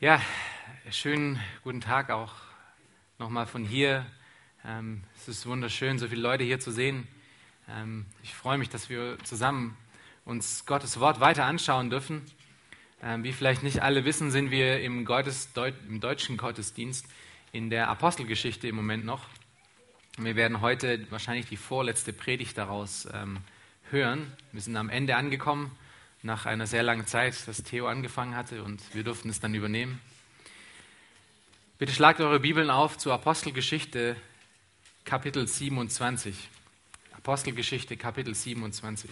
Ja, schönen guten Tag auch nochmal von hier. Ähm, es ist wunderschön, so viele Leute hier zu sehen. Ähm, ich freue mich, dass wir zusammen uns Gottes Wort weiter anschauen dürfen. Ähm, wie vielleicht nicht alle wissen, sind wir im, Gottes, im deutschen Gottesdienst in der Apostelgeschichte im Moment noch. Wir werden heute wahrscheinlich die vorletzte Predigt daraus ähm, hören. Wir sind am Ende angekommen nach einer sehr langen Zeit, dass Theo angefangen hatte und wir durften es dann übernehmen. Bitte schlagt eure Bibeln auf zur Apostelgeschichte Kapitel 27. Apostelgeschichte Kapitel 27.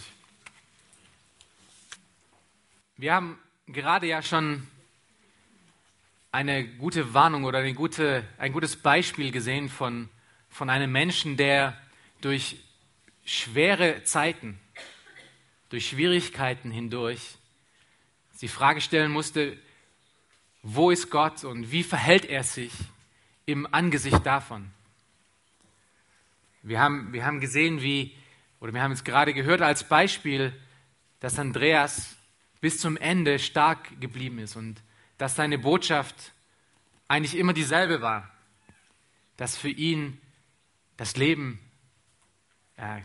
Wir haben gerade ja schon eine gute Warnung oder eine gute, ein gutes Beispiel gesehen von, von einem Menschen, der durch schwere Zeiten durch Schwierigkeiten hindurch die Frage stellen musste, wo ist Gott und wie verhält er sich im Angesicht davon? Wir haben, wir haben gesehen, wie, oder wir haben es gerade gehört als Beispiel, dass Andreas bis zum Ende stark geblieben ist und dass seine Botschaft eigentlich immer dieselbe war, dass für ihn das Leben ja,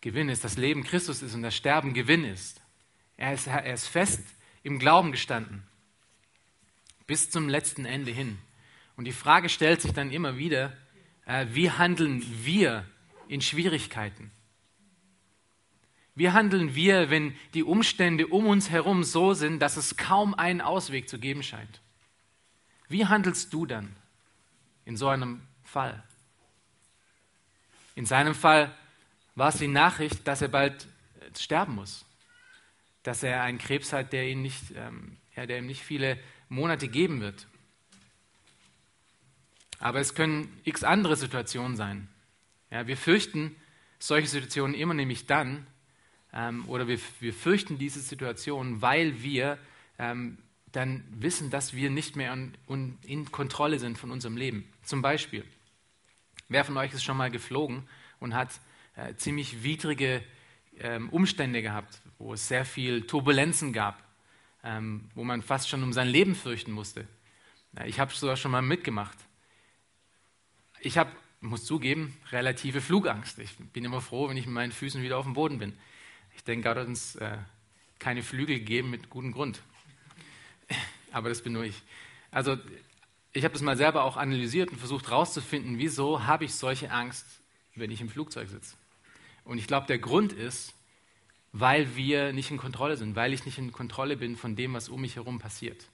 Gewinn ist, das Leben Christus ist und das Sterben Gewinn ist. Er ist, er ist fest im Glauben gestanden, bis zum letzten Ende hin. Und die Frage stellt sich dann immer wieder, äh, wie handeln wir in Schwierigkeiten? Wie handeln wir, wenn die Umstände um uns herum so sind, dass es kaum einen Ausweg zu geben scheint? Wie handelst du dann in so einem Fall? In seinem Fall war es die Nachricht, dass er bald äh, sterben muss. Dass er einen Krebs hat, der, ihn nicht, ähm, ja, der ihm nicht viele Monate geben wird. Aber es können x andere Situationen sein. Ja, wir fürchten solche Situationen immer nämlich dann, ähm, oder wir, wir fürchten diese Situation, weil wir ähm, dann wissen, dass wir nicht mehr in, in Kontrolle sind von unserem Leben. Zum Beispiel, wer von euch ist schon mal geflogen und hat äh, ziemlich widrige ähm, Umstände gehabt, wo es sehr viel Turbulenzen gab, ähm, wo man fast schon um sein Leben fürchten musste. Ja, ich habe sogar schon mal mitgemacht. Ich habe, muss zugeben, relative Flugangst. Ich bin immer froh, wenn ich mit meinen Füßen wieder auf dem Boden bin. Ich denke, Gott hat uns äh, keine Flügel gegeben mit gutem Grund. Aber das bin nur ich. Also ich habe das mal selber auch analysiert und versucht herauszufinden, wieso habe ich solche Angst, wenn ich im Flugzeug sitze. Und ich glaube, der Grund ist, weil wir nicht in Kontrolle sind, weil ich nicht in Kontrolle bin von dem, was um mich herum passiert.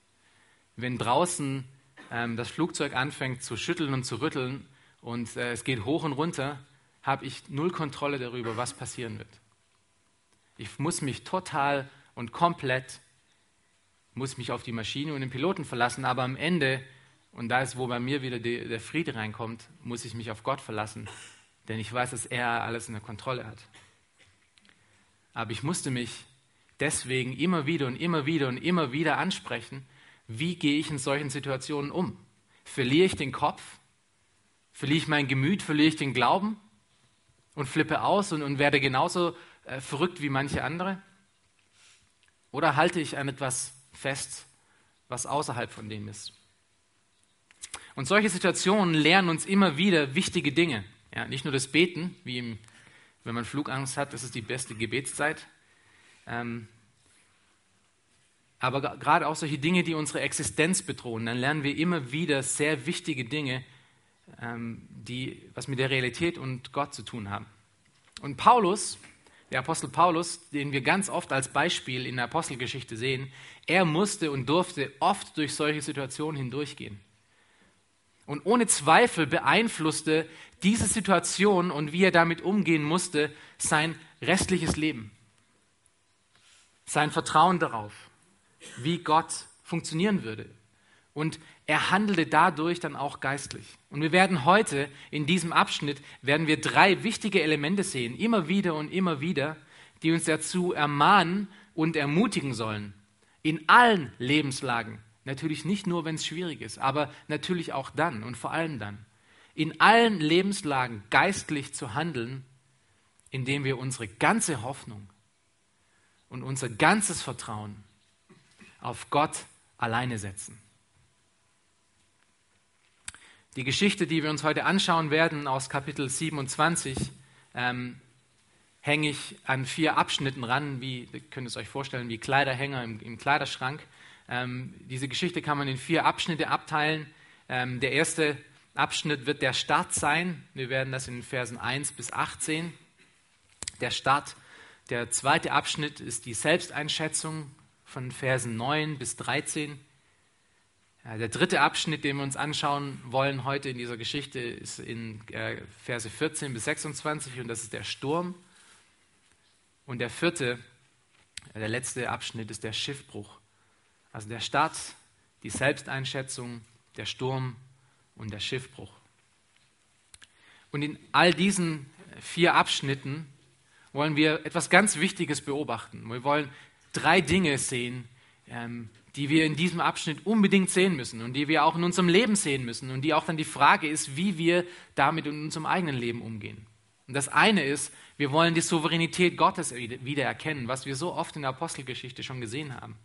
Wenn draußen ähm, das Flugzeug anfängt zu schütteln und zu rütteln und äh, es geht hoch und runter, habe ich null Kontrolle darüber, was passieren wird. Ich muss mich total und komplett, muss mich auf die Maschine und den Piloten verlassen, aber am Ende, und da ist, wo bei mir wieder die, der Friede reinkommt, muss ich mich auf Gott verlassen, denn ich weiß, dass er alles in der Kontrolle hat. Aber ich musste mich deswegen immer wieder und immer wieder und immer wieder ansprechen, wie gehe ich in solchen Situationen um? Verliere ich den Kopf? Verliere ich mein Gemüt? Verliere ich den Glauben? Und flippe aus und, und werde genauso äh, verrückt wie manche andere? Oder halte ich an etwas fest, was außerhalb von dem ist? Und solche Situationen lernen uns immer wieder wichtige Dinge. Ja, nicht nur das Beten, wie im, wenn man Flugangst hat, das ist die beste Gebetszeit. Ähm, aber gerade auch solche Dinge, die unsere Existenz bedrohen, dann lernen wir immer wieder sehr wichtige Dinge, ähm, die was mit der Realität und Gott zu tun haben. Und Paulus, der Apostel Paulus, den wir ganz oft als Beispiel in der Apostelgeschichte sehen, er musste und durfte oft durch solche Situationen hindurchgehen. Und ohne Zweifel beeinflusste diese Situation und wie er damit umgehen musste sein restliches Leben. Sein Vertrauen darauf, wie Gott funktionieren würde. Und er handelte dadurch dann auch geistlich. Und wir werden heute in diesem Abschnitt werden wir drei wichtige Elemente sehen, immer wieder und immer wieder, die uns dazu ermahnen und ermutigen sollen, in allen Lebenslagen Natürlich nicht nur, wenn es schwierig ist, aber natürlich auch dann und vor allem dann. In allen Lebenslagen geistlich zu handeln, indem wir unsere ganze Hoffnung und unser ganzes Vertrauen auf Gott alleine setzen. Die Geschichte, die wir uns heute anschauen werden aus Kapitel 27, ähm, hänge ich an vier Abschnitten ran, wie, ihr könnt es euch vorstellen, wie Kleiderhänger im, im Kleiderschrank. Ähm, diese Geschichte kann man in vier Abschnitte abteilen. Ähm, der erste Abschnitt wird der Start sein. Wir werden das in Versen 1 bis 18. Der Start. Der zweite Abschnitt ist die Selbsteinschätzung von Versen 9 bis 13. Ja, der dritte Abschnitt, den wir uns anschauen wollen heute in dieser Geschichte, ist in äh, Verse 14 bis 26 und das ist der Sturm. Und der vierte, äh, der letzte Abschnitt ist der Schiffbruch. Also der Start, die Selbsteinschätzung, der Sturm und der Schiffbruch. Und in all diesen vier Abschnitten wollen wir etwas ganz Wichtiges beobachten. Wir wollen drei Dinge sehen, ähm, die wir in diesem Abschnitt unbedingt sehen müssen und die wir auch in unserem Leben sehen müssen und die auch dann die Frage ist, wie wir damit in unserem eigenen Leben umgehen. Und das eine ist, wir wollen die Souveränität Gottes wieder erkennen, was wir so oft in der Apostelgeschichte schon gesehen haben.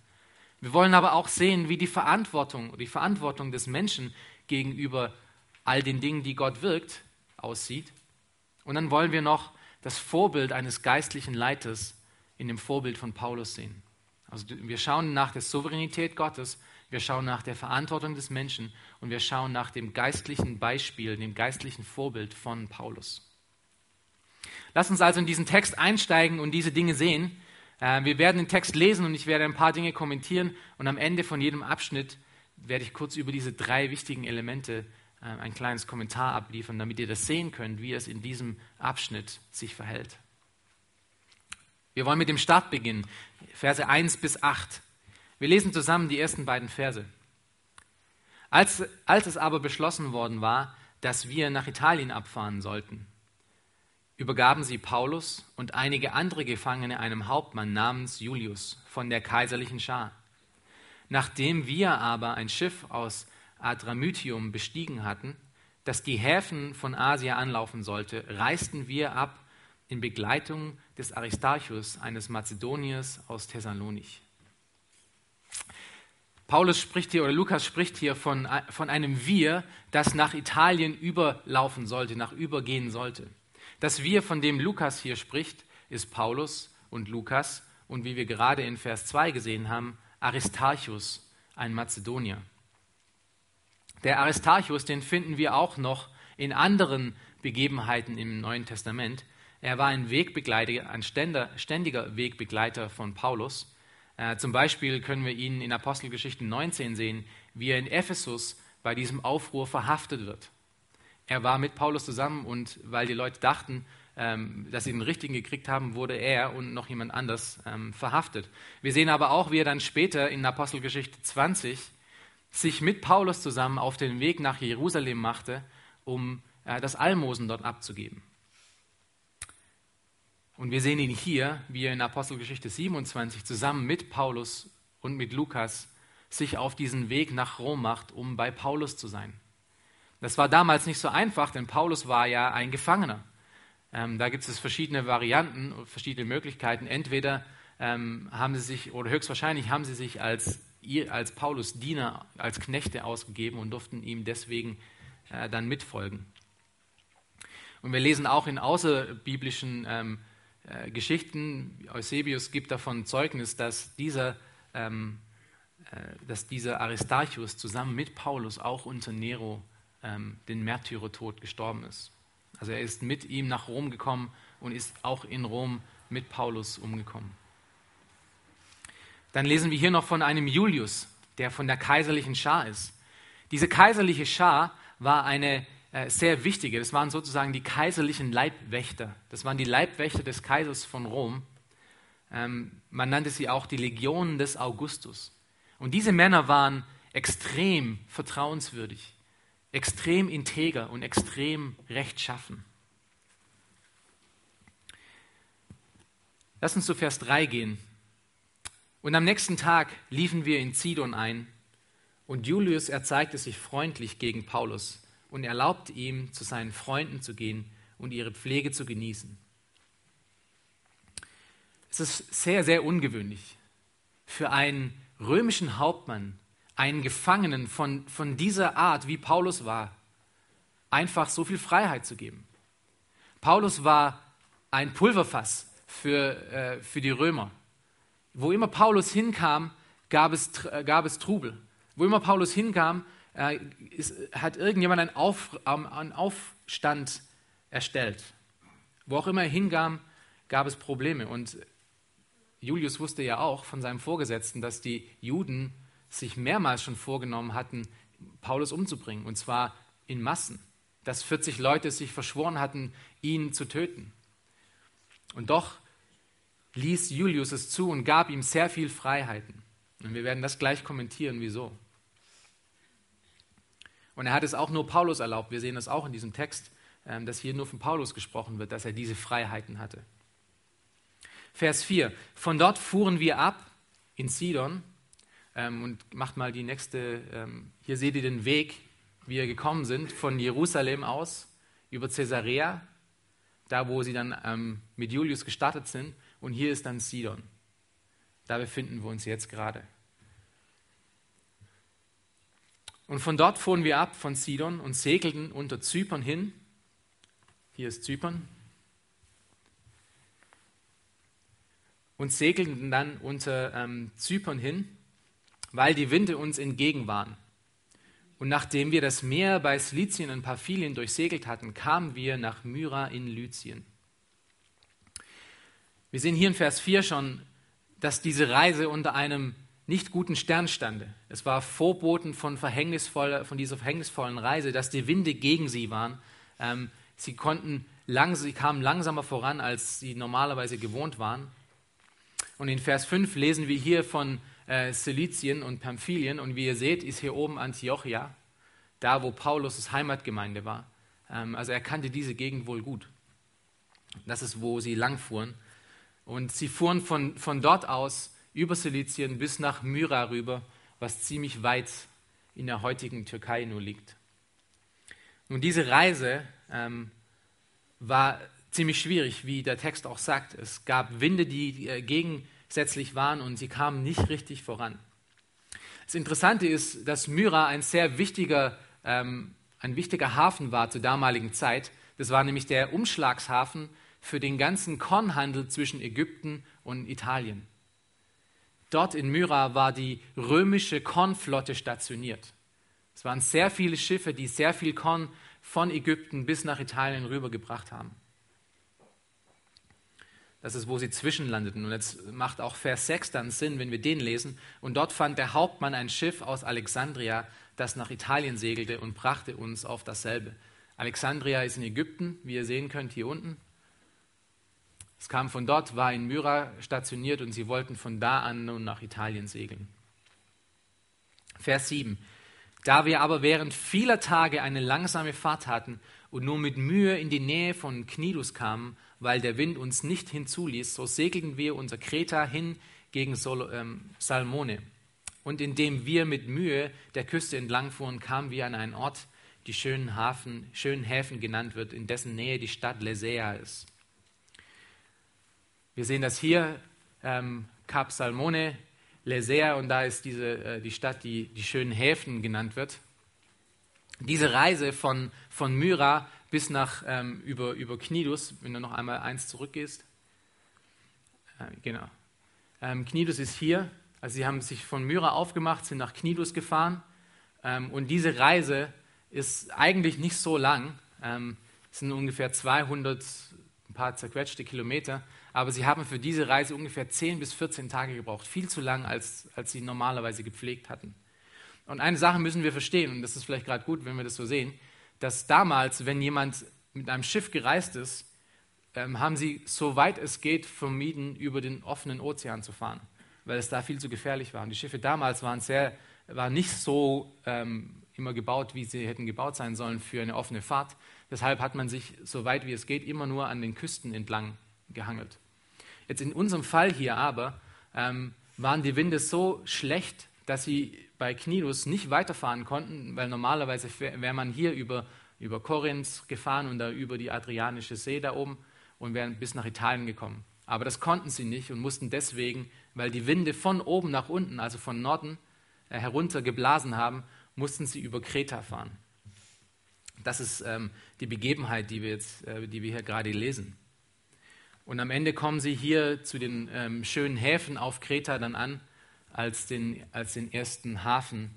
Wir wollen aber auch sehen, wie die Verantwortung, die Verantwortung des Menschen gegenüber all den Dingen, die Gott wirkt, aussieht. Und dann wollen wir noch das Vorbild eines geistlichen Leiters in dem Vorbild von Paulus sehen. Also wir schauen nach der Souveränität Gottes, wir schauen nach der Verantwortung des Menschen und wir schauen nach dem geistlichen Beispiel, dem geistlichen Vorbild von Paulus. Lass uns also in diesen Text einsteigen und diese Dinge sehen. Äh, wir werden den Text lesen und ich werde ein paar Dinge kommentieren und am Ende von jedem Abschnitt werde ich kurz über diese drei wichtigen Elemente äh, ein kleines Kommentar abliefern, damit ihr das sehen könnt, wie es in diesem Abschnitt sich verhält. Wir wollen mit dem Start beginnen, Verse 1 bis 8. Wir lesen zusammen die ersten beiden Verse. Als, als es aber beschlossen worden war, dass wir nach Italien abfahren sollten, übergaben sie Paulus und einige andere Gefangene einem Hauptmann namens Julius von der kaiserlichen Schar. Nachdem wir aber ein Schiff aus Adramytium bestiegen hatten, das die Häfen von Asia anlaufen sollte, reisten wir ab in Begleitung des Aristarchus, eines Mazedoniers aus Thessalonich. Paulus spricht hier oder Lukas spricht hier von, von einem Wir, das nach Italien überlaufen sollte, nach übergehen sollte. Das Wir, von dem Lukas hier spricht, ist Paulus und Lukas und wie wir gerade in Vers 2 gesehen haben, Aristarchus, ein Mazedonier. Der Aristarchus, den finden wir auch noch in anderen Begebenheiten im Neuen Testament. Er war ein Wegbegleiter, ein ständiger Wegbegleiter von Paulus. Äh, zum Beispiel können wir ihn in Apostelgeschichte 19 sehen, wie er in Ephesus bei diesem Aufruhr verhaftet wird. Er war mit Paulus zusammen und weil die Leute dachten, ähm, dass sie den Richtigen gekriegt haben, wurde er und noch jemand anders ähm, verhaftet. Wir sehen aber auch, wie er dann später in Apostelgeschichte 20 sich mit Paulus zusammen auf den Weg nach Jerusalem machte, um äh, das Almosen dort abzugeben. Und wir sehen ihn hier, wie er in Apostelgeschichte 27 zusammen mit Paulus und mit Lukas sich auf diesen Weg nach Rom macht, um bei Paulus zu sein. Das war damals nicht so einfach, denn Paulus war ja ein Gefangener. Ähm, da gibt es verschiedene Varianten, verschiedene Möglichkeiten. Entweder ähm, haben sie sich, oder höchstwahrscheinlich haben sie sich als, als Paulus Diener, als Knechte ausgegeben und durften ihm deswegen äh, dann mitfolgen. Und wir lesen auch in außerbiblischen ähm, äh, Geschichten, Eusebius gibt davon Zeugnis, dass dieser, ähm, äh, dass dieser Aristarchus zusammen mit Paulus auch unter Nero ähm, den Märtyrertod gestorben ist. Also er ist mit ihm nach Rom gekommen und ist auch in Rom mit Paulus umgekommen. Dann lesen wir hier noch von einem Julius, der von der kaiserlichen Schar ist. Diese kaiserliche Schar war eine äh, sehr wichtige, das waren sozusagen die kaiserlichen Leibwächter. Das waren die Leibwächter des Kaisers von Rom. Ähm, man nannte sie auch die Legionen des Augustus. Und diese Männer waren extrem vertrauenswürdig extrem integer und extrem rechtschaffen. Lass uns zu Vers 3 gehen. Und am nächsten Tag liefen wir in Zidon ein, und Julius erzeigte sich freundlich gegen Paulus und erlaubte ihm, zu seinen Freunden zu gehen und ihre Pflege zu genießen. Es ist sehr, sehr ungewöhnlich für einen römischen Hauptmann einen Gefangenen von, von dieser Art, wie Paulus war, einfach so viel Freiheit zu geben. Paulus war ein Pulverfass für, äh, für die Römer. Wo immer Paulus hinkam, gab es, äh, gab es Trubel. Wo immer Paulus hinkam, äh, ist, hat irgendjemand einen, Auf, ähm, einen Aufstand erstellt. Wo auch immer er hingam, gab es Probleme. Und Julius wusste ja auch von seinem Vorgesetzten, dass die Juden sich mehrmals schon vorgenommen hatten, Paulus umzubringen, und zwar in Massen. Dass 40 Leute sich verschworen hatten, ihn zu töten. Und doch ließ Julius es zu und gab ihm sehr viel Freiheiten. Und wir werden das gleich kommentieren, wieso. Und er hat es auch nur Paulus erlaubt. Wir sehen das auch in diesem Text, ähm, dass hier nur von Paulus gesprochen wird, dass er diese Freiheiten hatte. Vers 4. Von dort fuhren wir ab in Sidon. Ähm, und macht mal die nächste, ähm, hier seht ihr den Weg, wie wir gekommen sind, von Jerusalem aus über Caesarea, da wo sie dann ähm, mit Julius gestartet sind. Und hier ist dann Sidon. Da befinden wir uns jetzt gerade. Und von dort fuhren wir ab von Sidon und segelten unter Zypern hin. Hier ist Zypern. und segelten dann unter ähm, Zypern hin, weil die Winde uns entgegen waren. Und nachdem wir das Meer bei Silizien und Paphylien durchsegelt hatten, kamen wir nach Myra in Lyzien. Wir sehen hier in Vers 4 schon, dass diese Reise unter einem nicht guten Stern stande. Es war Vorboten von, verhängnisvoller, von dieser verhängnisvollen Reise, dass die Winde gegen sie waren. Ähm, sie, konnten lang, sie kamen langsamer voran, als sie normalerweise gewohnt waren. Und in Vers 5 lesen wir hier von äh, und Pamphylien. Und wie ihr seht, ist hier oben Antiochia, da wo Paulus' Heimatgemeinde war. Ähm, also er kannte diese Gegend wohl gut. Das ist, wo sie langfuhren. Und sie fuhren von, von dort aus über Silizien bis nach Myra rüber, was ziemlich weit in der heutigen Türkei nur liegt. Nun, diese Reise ähm, war ziemlich schwierig, wie der Text auch sagt. Es gab Winde, die äh, gegensätzlich waren und sie kamen nicht richtig voran. Das Interessante ist, dass Myra ein sehr wichtiger, ähm, ein wichtiger Hafen war zur damaligen Zeit. Das war nämlich der Umschlagshafen für den ganzen Kornhandel zwischen Ägypten und Italien. Dort in Myra war die römische Kornflotte stationiert. Es waren sehr viele Schiffe, die sehr viel Korn von Ägypten bis nach Italien rübergebracht haben. Das ist, wo sie zwischenlandeten. Und jetzt macht auch Vers 6 dann Sinn, wenn wir den lesen. Und dort fand der Hauptmann ein Schiff aus Alexandria, das nach Italien segelte und brachte uns auf dasselbe. Alexandria ist in Ägypten, wie ihr sehen könnt, hier unten. Es kam von dort, war in Myra stationiert und sie wollten von da an nun nach Italien segeln. Vers 7. Da wir aber während vieler Tage eine langsame Fahrt hatten und nur mit Mühe in die Nähe von Knidus kamen, weil der Wind uns nicht hinzuließ, so segelten wir unter Kreta hin gegen Sol ähm, Salmone. Und indem wir mit Mühe der Küste entlang fuhren, kamen wir an einen Ort, die schönen, Hafen, schönen Häfen genannt wird, in dessen Nähe die Stadt Lesea ist. Wir sehen das hier, ähm, Kap Salmone, Lesea, und da ist diese, äh, die Stadt, die die schönen Häfen genannt wird. Diese Reise von, von Myra bis nach ähm, über, über Knidus, wenn du noch einmal eins zurückgehst. Äh, genau. Ähm, Knidus ist hier. Also sie haben sich von Myra aufgemacht, sind nach Knidus gefahren. Ähm, und diese Reise ist eigentlich nicht so lang. Ähm, es sind ungefähr 200, ein paar zerquetschte Kilometer. Aber sie haben für diese Reise ungefähr 10 bis 14 Tage gebraucht. Viel zu lang, als, als sie normalerweise gepflegt hatten. Und eine Sache müssen wir verstehen, und das ist vielleicht gerade gut, wenn wir das so sehen dass damals, wenn jemand mit einem Schiff gereist ist, ähm, haben sie, soweit es geht, vermieden, über den offenen Ozean zu fahren, weil es da viel zu gefährlich war. Und die Schiffe damals waren, sehr, waren nicht so ähm, immer gebaut, wie sie hätten gebaut sein sollen für eine offene Fahrt. Deshalb hat man sich, soweit wie es geht, immer nur an den Küsten entlang gehangelt. Jetzt in unserem Fall hier aber ähm, waren die Winde so schlecht, dass sie bei Knidus nicht weiterfahren konnten, weil normalerweise wäre man hier über, über Korinth gefahren und da über die Adriatische See da oben und wären bis nach Italien gekommen. Aber das konnten sie nicht und mussten deswegen, weil die Winde von oben nach unten, also von Norden äh, herunter geblasen haben, mussten sie über Kreta fahren. Das ist ähm, die Begebenheit, die wir, jetzt, äh, die wir hier gerade lesen. Und am Ende kommen sie hier zu den ähm, schönen Häfen auf Kreta dann an, als den, als den ersten Hafen,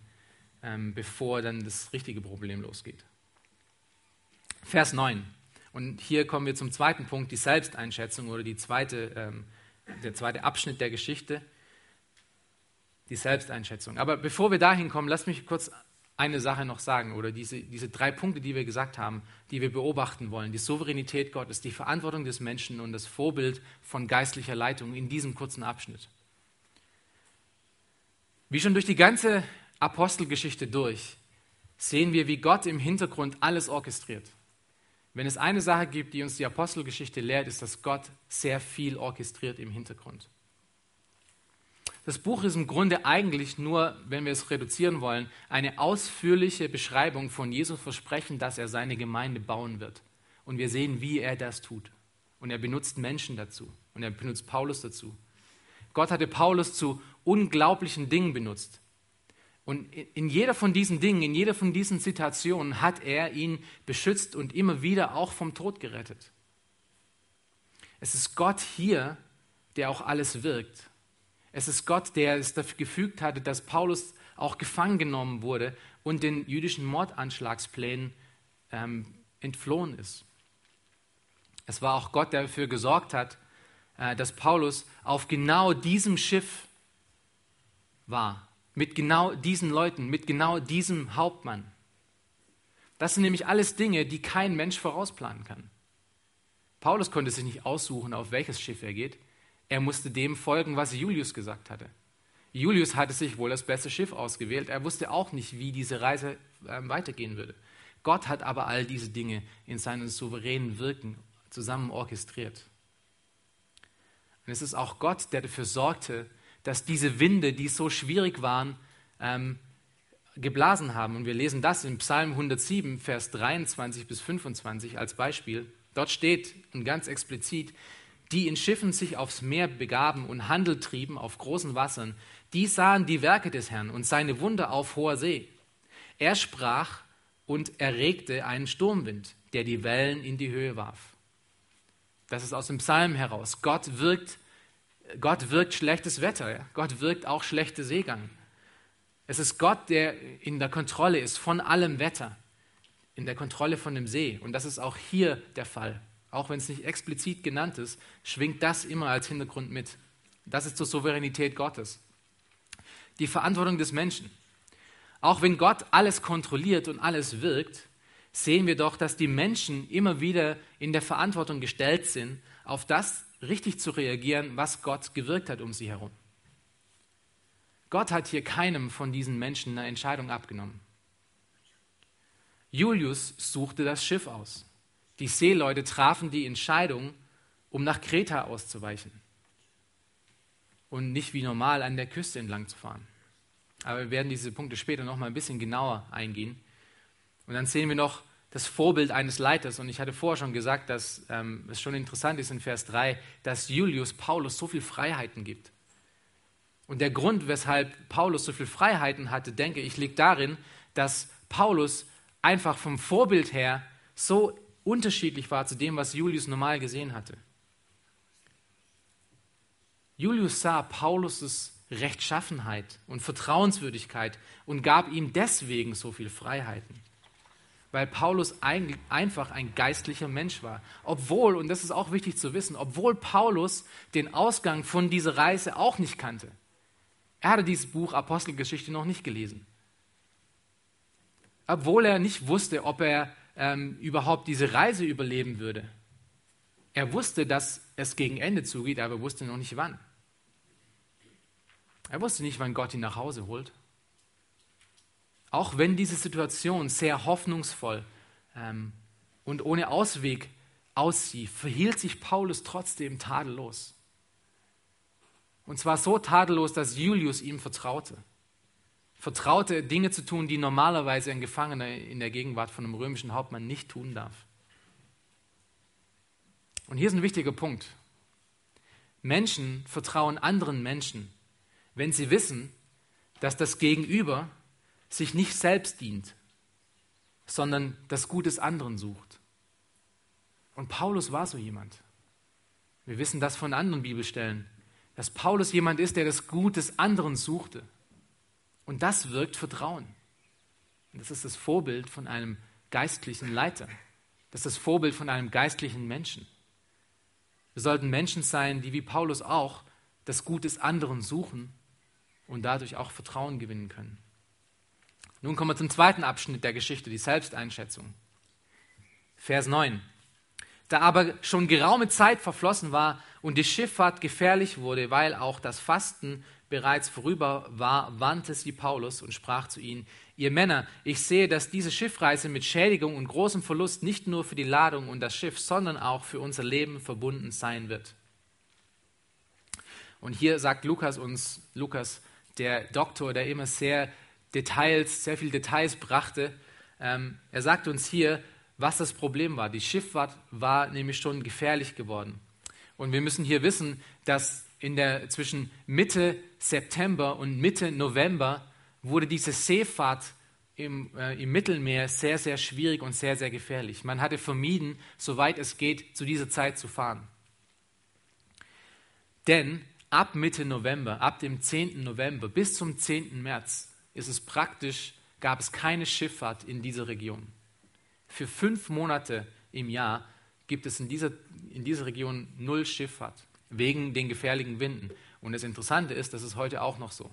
ähm, bevor dann das richtige Problem losgeht. Vers 9. Und hier kommen wir zum zweiten Punkt, die Selbsteinschätzung oder die zweite, ähm, der zweite Abschnitt der Geschichte, die Selbsteinschätzung. Aber bevor wir dahin kommen, lass mich kurz eine Sache noch sagen oder diese, diese drei Punkte, die wir gesagt haben, die wir beobachten wollen. Die Souveränität Gottes, die Verantwortung des Menschen und das Vorbild von geistlicher Leitung in diesem kurzen Abschnitt. Wie schon durch die ganze Apostelgeschichte durch, sehen wir, wie Gott im Hintergrund alles orchestriert. Wenn es eine Sache gibt, die uns die Apostelgeschichte lehrt, ist, dass Gott sehr viel orchestriert im Hintergrund. Das Buch ist im Grunde eigentlich nur, wenn wir es reduzieren wollen, eine ausführliche Beschreibung von Jesus Versprechen, dass er seine Gemeinde bauen wird. Und wir sehen, wie er das tut. Und er benutzt Menschen dazu. Und er benutzt Paulus dazu. Gott hatte Paulus zu unglaublichen Dingen benutzt. Und in jeder von diesen Dingen, in jeder von diesen Situationen hat er ihn beschützt und immer wieder auch vom Tod gerettet. Es ist Gott hier, der auch alles wirkt. Es ist Gott, der es dafür gefügt hatte, dass Paulus auch gefangen genommen wurde und den jüdischen Mordanschlagsplänen ähm, entflohen ist. Es war auch Gott, der dafür gesorgt hat, äh, dass Paulus auf genau diesem Schiff war, mit genau diesen Leuten, mit genau diesem Hauptmann. Das sind nämlich alles Dinge, die kein Mensch vorausplanen kann. Paulus konnte sich nicht aussuchen, auf welches Schiff er geht. Er musste dem folgen, was Julius gesagt hatte. Julius hatte sich wohl das beste Schiff ausgewählt. Er wusste auch nicht, wie diese Reise äh, weitergehen würde. Gott hat aber all diese Dinge in seinem souveränen Wirken zusammen orchestriert. Und es ist auch Gott, der dafür sorgte, dass diese Winde, die so schwierig waren, ähm, geblasen haben. Und wir lesen das in Psalm 107, Vers 23 bis 25 als Beispiel. Dort steht und ganz explizit, die in Schiffen sich aufs Meer begaben und Handel trieben auf großen Wassern, die sahen die Werke des Herrn und seine Wunder auf hoher See. Er sprach und erregte einen Sturmwind, der die Wellen in die Höhe warf. Das ist aus dem Psalm heraus. Gott wirkt, Gott wirkt schlechtes Wetter. Gott wirkt auch schlechte Seegang. Es ist Gott, der in der Kontrolle ist von allem Wetter, in der Kontrolle von dem See. Und das ist auch hier der Fall auch wenn es nicht explizit genannt ist, schwingt das immer als Hintergrund mit. Das ist zur Souveränität Gottes. Die Verantwortung des Menschen. Auch wenn Gott alles kontrolliert und alles wirkt, sehen wir doch, dass die Menschen immer wieder in der Verantwortung gestellt sind, auf das richtig zu reagieren, was Gott gewirkt hat um sie herum. Gott hat hier keinem von diesen Menschen eine Entscheidung abgenommen. Julius suchte das Schiff aus. Die Seeleute trafen die Entscheidung, um nach Kreta auszuweichen und nicht wie normal an der Küste entlang zu fahren. Aber wir werden diese Punkte später noch mal ein bisschen genauer eingehen. Und dann sehen wir noch das Vorbild eines Leiters. Und ich hatte vorher schon gesagt, dass ähm, es schon interessant ist in Vers 3, dass Julius Paulus so viel Freiheiten gibt. Und der Grund, weshalb Paulus so viel Freiheiten hatte, denke ich, liegt darin, dass Paulus einfach vom Vorbild her so unterschiedlich war zu dem, was Julius normal gesehen hatte. Julius sah Paulus' Rechtschaffenheit und Vertrauenswürdigkeit und gab ihm deswegen so viel Freiheiten. Weil Paulus einfach ein geistlicher Mensch war. Obwohl, und das ist auch wichtig zu wissen, obwohl Paulus den Ausgang von dieser Reise auch nicht kannte. Er hatte dieses Buch Apostelgeschichte noch nicht gelesen. Obwohl er nicht wusste, ob er ähm, überhaupt diese Reise überleben würde. Er wusste, dass es gegen Ende zugeht, aber er wusste noch nicht wann. Er wusste nicht, wann Gott ihn nach Hause holt. Auch wenn diese Situation sehr hoffnungsvoll ähm, und ohne Ausweg aussieht, verhielt sich Paulus trotzdem tadellos. Und zwar so tadellos, dass Julius ihm vertraute vertraute, Dinge zu tun, die normalerweise ein Gefangener in der Gegenwart von einem römischen Hauptmann nicht tun darf. Und hier ist ein wichtiger Punkt. Menschen vertrauen anderen Menschen, wenn sie wissen, dass das Gegenüber sich nicht selbst dient, sondern das Gut des anderen sucht. Und Paulus war so jemand. Wir wissen das von anderen Bibelstellen, dass Paulus jemand ist, der das Gut des anderen suchte. Und das wirkt Vertrauen. Und das ist das Vorbild von einem geistlichen Leiter. Das ist das Vorbild von einem geistlichen Menschen. Wir sollten Menschen sein, die wie Paulus auch das Gut des anderen suchen und dadurch auch Vertrauen gewinnen können. Nun kommen wir zum zweiten Abschnitt der Geschichte, die Selbsteinschätzung. Vers 9. Da aber schon geraume Zeit verflossen war und die Schifffahrt gefährlich wurde, weil auch das Fasten bereits vorüber war, wandte sie Paulus und sprach zu ihnen, ihr Männer, ich sehe, dass diese Schiffreise mit Schädigung und großem Verlust nicht nur für die Ladung und das Schiff, sondern auch für unser Leben verbunden sein wird. Und hier sagt Lukas uns, Lukas, der Doktor, der immer sehr Details, sehr viele Details brachte, ähm, er sagt uns hier, was das Problem war. Die Schifffahrt war nämlich schon gefährlich geworden. Und wir müssen hier wissen, dass in der, zwischen Mitte September und Mitte November wurde diese Seefahrt im, äh, im Mittelmeer sehr, sehr schwierig und sehr, sehr gefährlich. Man hatte vermieden, soweit es geht, zu dieser Zeit zu fahren. Denn ab Mitte November, ab dem 10. November bis zum 10. März ist es praktisch, gab es keine Schifffahrt in dieser Region. Für fünf Monate im Jahr gibt es in dieser, in dieser Region null Schifffahrt, wegen den gefährlichen Winden. Und das Interessante ist, das ist heute auch noch so.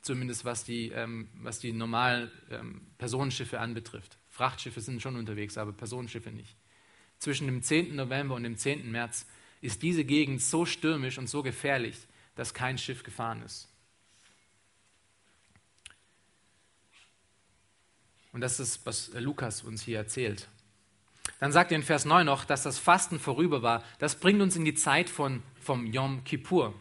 Zumindest was die, ähm, was die normalen ähm, Personenschiffe anbetrifft. Frachtschiffe sind schon unterwegs, aber Personenschiffe nicht. Zwischen dem 10. November und dem 10. März ist diese Gegend so stürmisch und so gefährlich, dass kein Schiff gefahren ist. Und das ist, was Lukas uns hier erzählt. Dann sagt er in Vers 9 noch, dass das Fasten vorüber war. Das bringt uns in die Zeit von, vom Yom Kippur,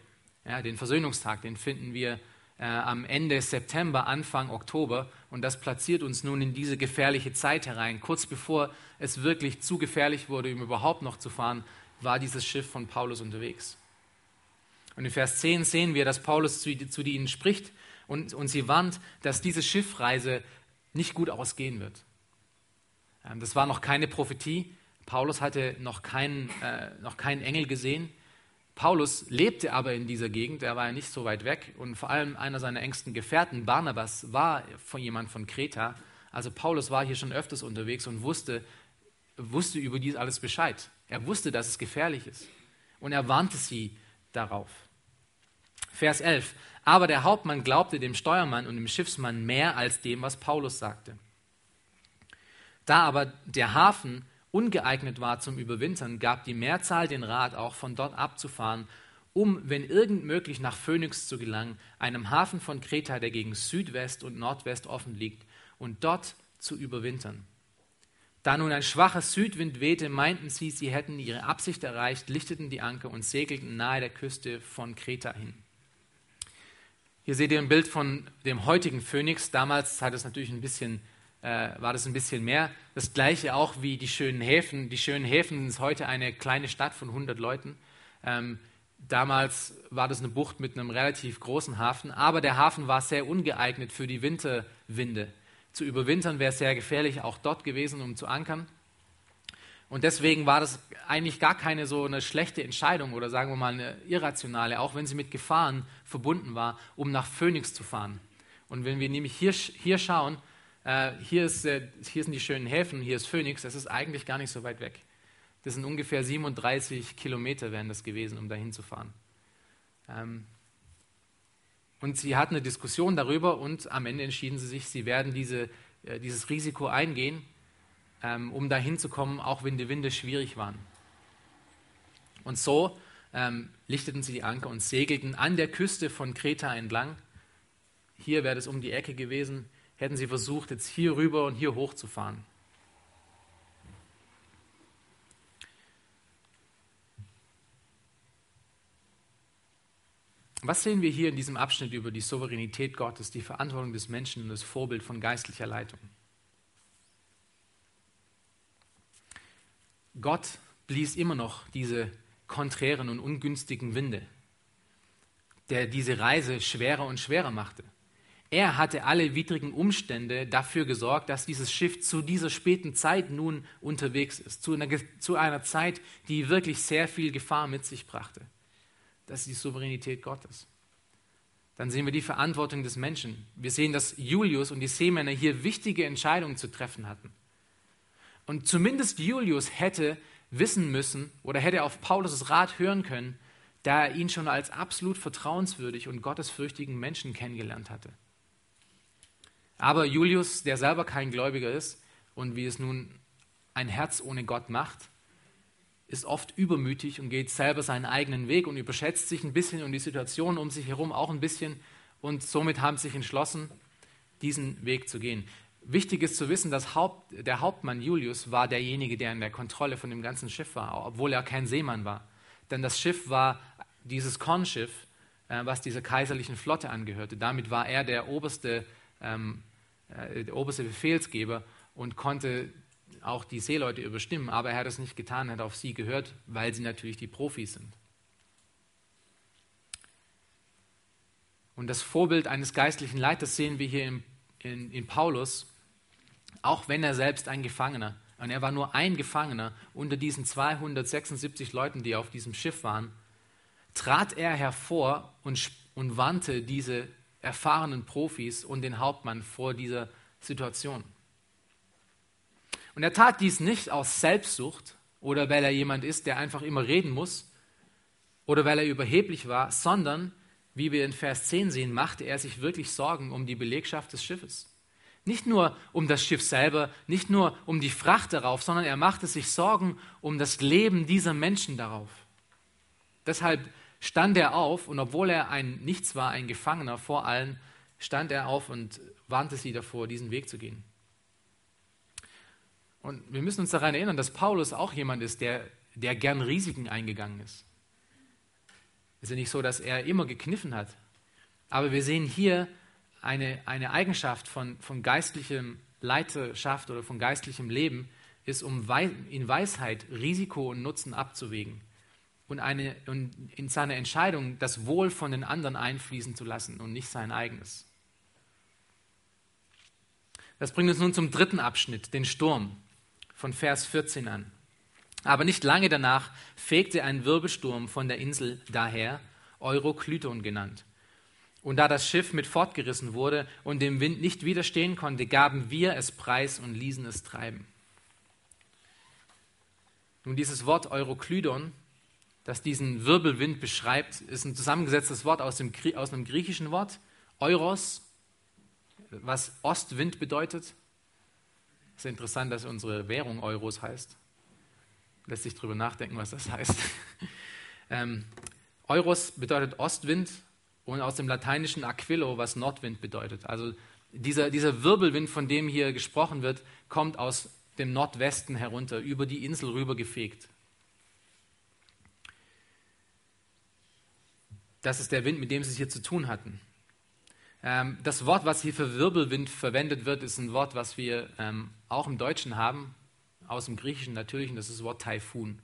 ja, den Versöhnungstag. Den finden wir äh, am Ende September, Anfang Oktober. Und das platziert uns nun in diese gefährliche Zeit herein. Kurz bevor es wirklich zu gefährlich wurde, um überhaupt noch zu fahren, war dieses Schiff von Paulus unterwegs. Und in Vers 10 sehen wir, dass Paulus zu, zu ihnen spricht und, und sie warnt, dass diese Schiffreise nicht gut ausgehen wird. Ähm, das war noch keine Prophetie. Paulus hatte noch keinen, äh, noch keinen Engel gesehen. Paulus lebte aber in dieser Gegend, er war ja nicht so weit weg und vor allem einer seiner engsten Gefährten, Barnabas, war von jemand von Kreta. Also Paulus war hier schon öfters unterwegs und wusste, wusste über dies alles Bescheid. Er wusste, dass es gefährlich ist und er warnte sie darauf. Vers 11. Aber der Hauptmann glaubte dem Steuermann und dem Schiffsmann mehr als dem, was Paulus sagte. Da aber der Hafen ungeeignet war zum Überwintern, gab die Mehrzahl den Rat, auch von dort abzufahren, um, wenn irgend möglich, nach Phönix zu gelangen, einem Hafen von Kreta, der gegen Südwest und Nordwest offen liegt, und dort zu überwintern. Da nun ein schwacher Südwind wehte, meinten sie, sie hätten ihre Absicht erreicht, lichteten die Anker und segelten nahe der Küste von Kreta hin. Hier seht ihr ein Bild von dem heutigen Phönix. Damals hat es natürlich ein bisschen, äh, war das ein bisschen mehr. Das gleiche auch wie die schönen Häfen. Die schönen Häfen ist heute eine kleine Stadt von 100 Leuten. Ähm, damals war das eine Bucht mit einem relativ großen Hafen, aber der Hafen war sehr ungeeignet für die Winterwinde. Zu überwintern wäre sehr gefährlich, auch dort gewesen, um zu ankern. Und deswegen war das eigentlich gar keine so eine schlechte Entscheidung oder sagen wir mal eine irrationale, auch wenn sie mit Gefahren verbunden war, um nach Phoenix zu fahren. Und wenn wir nämlich hier, hier schauen, äh, hier, ist, äh, hier sind die schönen Häfen, hier ist Phoenix, das ist eigentlich gar nicht so weit weg. Das sind ungefähr 37 Kilometer wären das gewesen, um dahin zu fahren. Ähm, und sie hatten eine Diskussion darüber und am Ende entschieden sie sich, sie werden diese, äh, dieses Risiko eingehen ähm, um dahin zu kommen, auch wenn die Winde schwierig waren. Und so ähm, lichteten sie die Anker und segelten an der Küste von Kreta entlang. Hier wäre es um die Ecke gewesen, hätten sie versucht, jetzt hier rüber und hier hoch zu fahren. Was sehen wir hier in diesem Abschnitt über die Souveränität Gottes, die Verantwortung des Menschen und das Vorbild von geistlicher Leitung? Gott blies immer noch diese konträren und ungünstigen Winde, der diese Reise schwerer und schwerer machte. Er hatte alle widrigen Umstände dafür gesorgt, dass dieses Schiff zu dieser späten Zeit nun unterwegs ist, zu einer, zu einer Zeit, die wirklich sehr viel Gefahr mit sich brachte. Das ist die Souveränität Gottes. Dann sehen wir die Verantwortung des Menschen. Wir sehen, dass Julius und die Seemänner hier wichtige Entscheidungen zu treffen hatten. Und zumindest Julius hätte wissen müssen oder hätte auf Paulus Rat hören können, da er ihn schon als absolut vertrauenswürdig und gottesfürchtigen Menschen kennengelernt hatte. Aber Julius, der selber kein Gläubiger ist und wie es nun ein Herz ohne Gott macht, ist oft übermütig und geht selber seinen eigenen Weg und überschätzt sich ein bisschen und die Situation um sich herum auch ein bisschen und somit haben sie sich entschlossen, diesen Weg zu gehen. Wichtig ist zu wissen, dass Haupt, der Hauptmann Julius war derjenige, der in der Kontrolle von dem ganzen Schiff war, obwohl er kein Seemann war. Denn das Schiff war dieses Kornschiff, äh, was dieser kaiserlichen Flotte angehörte. Damit war er der oberste ähm, äh, der oberste Befehlsgeber und konnte auch die Seeleute überstimmen, aber er hat es nicht getan, er hat auf sie gehört, weil sie natürlich die Profis sind. Und das Vorbild eines geistlichen Leiters sehen wir hier in, in, in Paulus, auch wenn er selbst ein Gefangener, und er war nur ein Gefangener unter diesen 276 Leuten, die auf diesem Schiff waren, trat er hervor und, und warnte diese erfahrenen Profis und den Hauptmann vor dieser Situation. Und er tat dies nicht aus Selbstsucht oder weil er jemand ist, der einfach immer reden muss oder weil er überheblich war, sondern, wie wir in Vers 10 sehen, machte er sich wirklich Sorgen um die Belegschaft des Schiffes. Nicht nur um das Schiff selber, nicht nur um die Fracht darauf, sondern er machte sich Sorgen um das Leben dieser Menschen darauf. Deshalb stand er auf und obwohl er ein Nichts war, ein Gefangener vor allen, stand er auf und warnte sie davor, diesen Weg zu gehen. Und wir müssen uns daran erinnern, dass Paulus auch jemand ist, der, der gern Risiken eingegangen ist. Es ist ja nicht so, dass er immer gekniffen hat. Aber wir sehen hier eine, eine Eigenschaft von, von geistlichem Leiterschaft oder von geistlichem Leben, ist, um in Weisheit Risiko und Nutzen abzuwägen und, eine, und in seiner Entscheidung das Wohl von den anderen einfließen zu lassen und nicht sein eigenes. Das bringt uns nun zum dritten Abschnitt, den Sturm, von Vers 14 an. Aber nicht lange danach fegte ein Wirbelsturm von der Insel daher, Euroklyton genannt. Und da das Schiff mit fortgerissen wurde und dem Wind nicht widerstehen konnte, gaben wir es preis und ließen es treiben. Nun, dieses Wort Euroklydon das diesen Wirbelwind beschreibt, ist ein zusammengesetztes Wort aus, dem, aus einem griechischen Wort, Euros, was Ostwind bedeutet. Es ist interessant, dass unsere Währung Euros heißt. Lässt sich darüber nachdenken, was das heißt. ähm, Euros bedeutet Ostwind und aus dem lateinischen Aquilo, was Nordwind bedeutet. Also dieser, dieser Wirbelwind, von dem hier gesprochen wird, kommt aus dem Nordwesten herunter, über die Insel rüber gefegt. Das ist der Wind, mit dem sie es hier zu tun hatten. Ähm, das Wort, was hier für Wirbelwind verwendet wird, ist ein Wort, was wir ähm, auch im Deutschen haben, aus dem Griechischen natürlich, und das ist das Wort Taifun.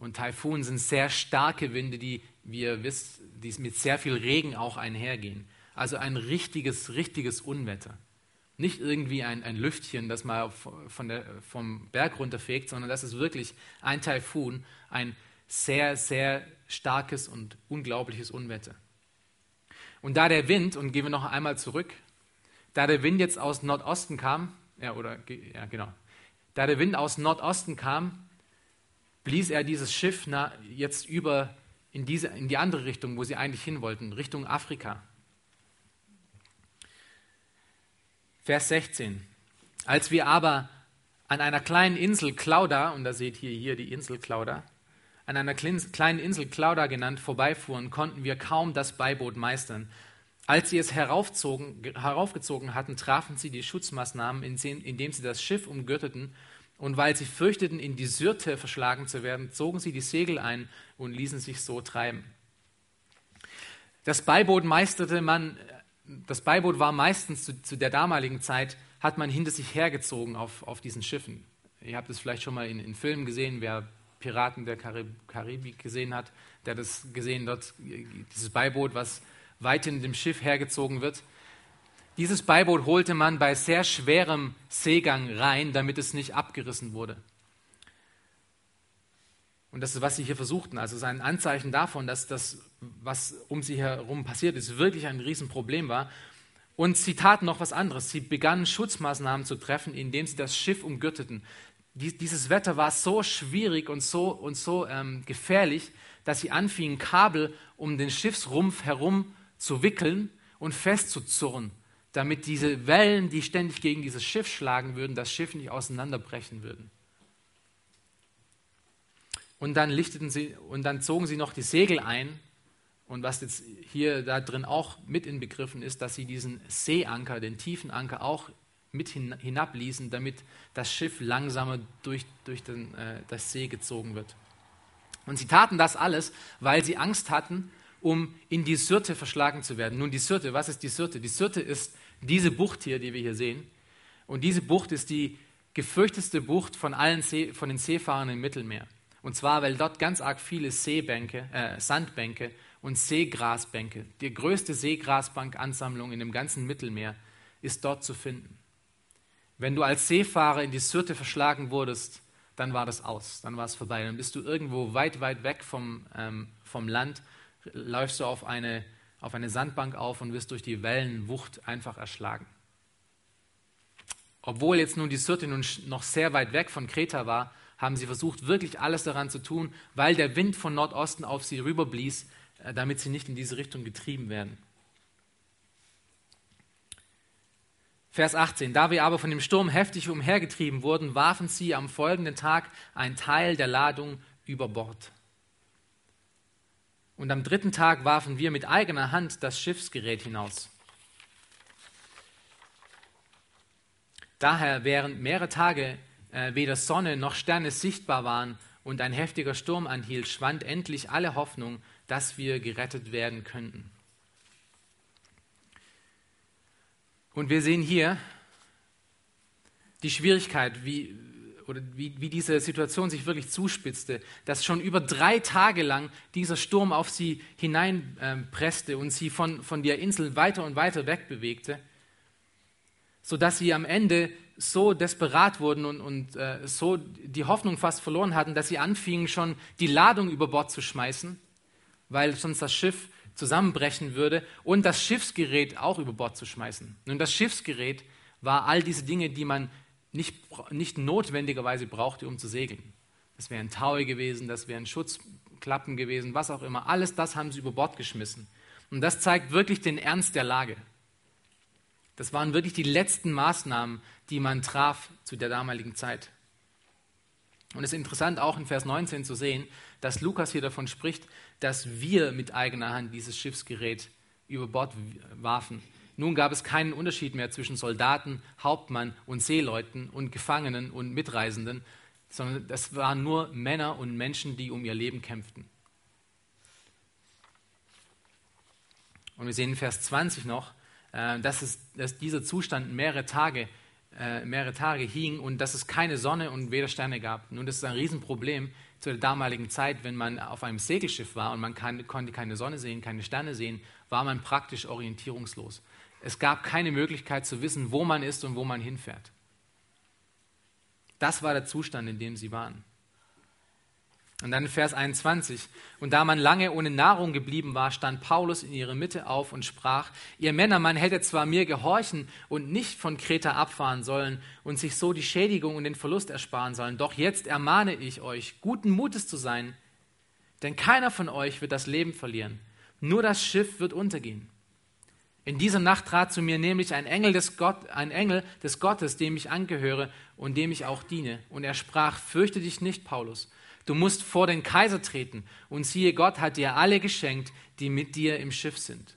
Und Taifun sind sehr starke Winde, die, wie ihr wisst, die mit sehr viel Regen auch einhergehen. Also ein richtiges, richtiges Unwetter. Nicht irgendwie ein, ein Lüftchen, das mal von der, vom Berg runterfegt, sondern das ist wirklich ein Taifun, ein sehr, sehr starkes und unglaubliches Unwetter. Und da der Wind, und gehen wir noch einmal zurück, da der Wind jetzt aus Nordosten kam, ja, oder, ja, genau, da der Wind aus Nordosten kam, blies er dieses Schiff jetzt über in, diese, in die andere Richtung, wo sie eigentlich hin wollten, Richtung Afrika. Vers 16. Als wir aber an einer kleinen Insel Clauda, und da seht ihr hier die Insel Clauda, an einer kleinen Insel Clauda genannt vorbeifuhren, konnten wir kaum das Beiboot meistern. Als sie es heraufgezogen hatten, trafen sie die Schutzmaßnahmen, indem sie das Schiff umgürteten, und weil sie fürchteten, in die Syrte verschlagen zu werden, zogen sie die Segel ein und ließen sich so treiben. Das Beiboot meisterte man, das Beiboot war meistens zu, zu der damaligen Zeit, hat man hinter sich hergezogen auf, auf diesen Schiffen. Ihr habt es vielleicht schon mal in, in Filmen gesehen, wer Piraten der Karib Karibik gesehen hat, der hat das gesehen dort, dieses Beiboot, was weit in dem Schiff hergezogen wird. Dieses Beiboot holte man bei sehr schwerem Seegang rein, damit es nicht abgerissen wurde. Und das ist, was sie hier versuchten. Also es ist ein Anzeichen davon, dass das, was um sie herum passiert ist, wirklich ein Riesenproblem war. Und sie taten noch was anderes. Sie begannen Schutzmaßnahmen zu treffen, indem sie das Schiff umgürteten. dieses Wetter war so schwierig und so, und so ähm, gefährlich, dass sie anfingen, Kabel um den Schiffsrumpf herum zu wickeln und festzuzurren, damit diese Wellen, die ständig gegen dieses Schiff schlagen würden, das Schiff nicht auseinanderbrechen würden. Und dann lichteten sie und dann zogen sie noch die Segel ein. Und was jetzt hier da drin auch mit inbegriffen ist, dass sie diesen Seeanker, den tiefen Anker auch mit hinabließen, damit das Schiff langsamer durch, durch den, äh, das See gezogen wird. Und sie taten das alles, weil sie Angst hatten, um in die Syrte verschlagen zu werden. Nun, die Syrte, was ist die Syrte? Die Syrte ist diese Bucht hier, die wir hier sehen. Und diese Bucht ist die gefürchteste Bucht von allen See, von den Seefahrern im Mittelmeer. Und zwar, weil dort ganz arg viele Seebänke, äh, Sandbänke und Seegrasbänke, die größte Seegrasbankansammlung in dem ganzen Mittelmeer, ist dort zu finden. Wenn du als Seefahrer in die Syrte verschlagen wurdest, dann war das aus, dann war es vorbei. Dann bist du irgendwo weit, weit weg vom, ähm, vom Land, läufst du auf eine, auf eine Sandbank auf und wirst durch die Wellenwucht einfach erschlagen. Obwohl jetzt nun die Syrte nun noch sehr weit weg von Kreta war, haben sie versucht, wirklich alles daran zu tun, weil der Wind von Nordosten auf sie rüberblies, äh, damit sie nicht in diese Richtung getrieben werden. Vers 18. Da wir aber von dem Sturm heftig umhergetrieben wurden, warfen sie am folgenden Tag einen Teil der Ladung über Bord. Und am dritten Tag warfen wir mit eigener Hand das Schiffsgerät hinaus. Daher, während mehrere Tage äh, weder Sonne noch Sterne sichtbar waren und ein heftiger Sturm anhielt, schwand endlich alle Hoffnung, dass wir gerettet werden könnten. Und wir sehen hier die Schwierigkeit, wie, oder wie, wie diese Situation sich wirklich zuspitzte, dass schon über drei Tage lang dieser Sturm auf sie hineinpresste ähm, und sie von, von der Insel weiter und weiter wegbewegte, sodass sie am Ende so desperat wurden und, und äh, so die Hoffnung fast verloren hatten, dass sie anfingen, schon die Ladung über Bord zu schmeißen, weil sonst das Schiff zusammenbrechen würde und das Schiffsgerät auch über Bord zu schmeißen. Nun, das Schiffsgerät war all diese Dinge, die man nicht, nicht notwendigerweise brauchte, um zu segeln. Das wären Taue gewesen, das wären Schutzklappen gewesen, was auch immer. Alles das haben sie über Bord geschmissen. Und das zeigt wirklich den Ernst der Lage. Das waren wirklich die letzten Maßnahmen, die man traf zu der damaligen Zeit. Und es ist interessant auch in Vers 19 zu sehen, dass Lukas hier davon spricht, dass wir mit eigener Hand dieses Schiffsgerät über Bord warfen. Nun gab es keinen Unterschied mehr zwischen Soldaten, Hauptmann und Seeleuten und Gefangenen und Mitreisenden, sondern das waren nur Männer und Menschen, die um ihr Leben kämpften. Und wir sehen in Vers 20 noch, äh, dass, es, dass dieser Zustand mehrere Tage, äh, mehrere Tage hing und dass es keine Sonne und weder Sterne gab. Nun, das ist ein Riesenproblem zu der damaligen Zeit, wenn man auf einem Segelschiff war und man kann, konnte keine Sonne sehen, keine Sterne sehen, war man praktisch orientierungslos. Es gab keine Möglichkeit zu wissen, wo man ist und wo man hinfährt. Das war der Zustand, in dem sie waren. Und dann Vers 21. Und da man lange ohne Nahrung geblieben war, stand Paulus in ihrer Mitte auf und sprach, ihr Männer, man hätte zwar mir gehorchen und nicht von Kreta abfahren sollen und sich so die Schädigung und den Verlust ersparen sollen, doch jetzt ermahne ich euch, guten Mutes zu sein, denn keiner von euch wird das Leben verlieren, nur das Schiff wird untergehen. In dieser Nacht trat zu mir nämlich ein Engel des, Gott, ein Engel des Gottes, dem ich angehöre und dem ich auch diene. Und er sprach, fürchte dich nicht, Paulus, Du musst vor den Kaiser treten und siehe, Gott hat dir alle geschenkt, die mit dir im Schiff sind.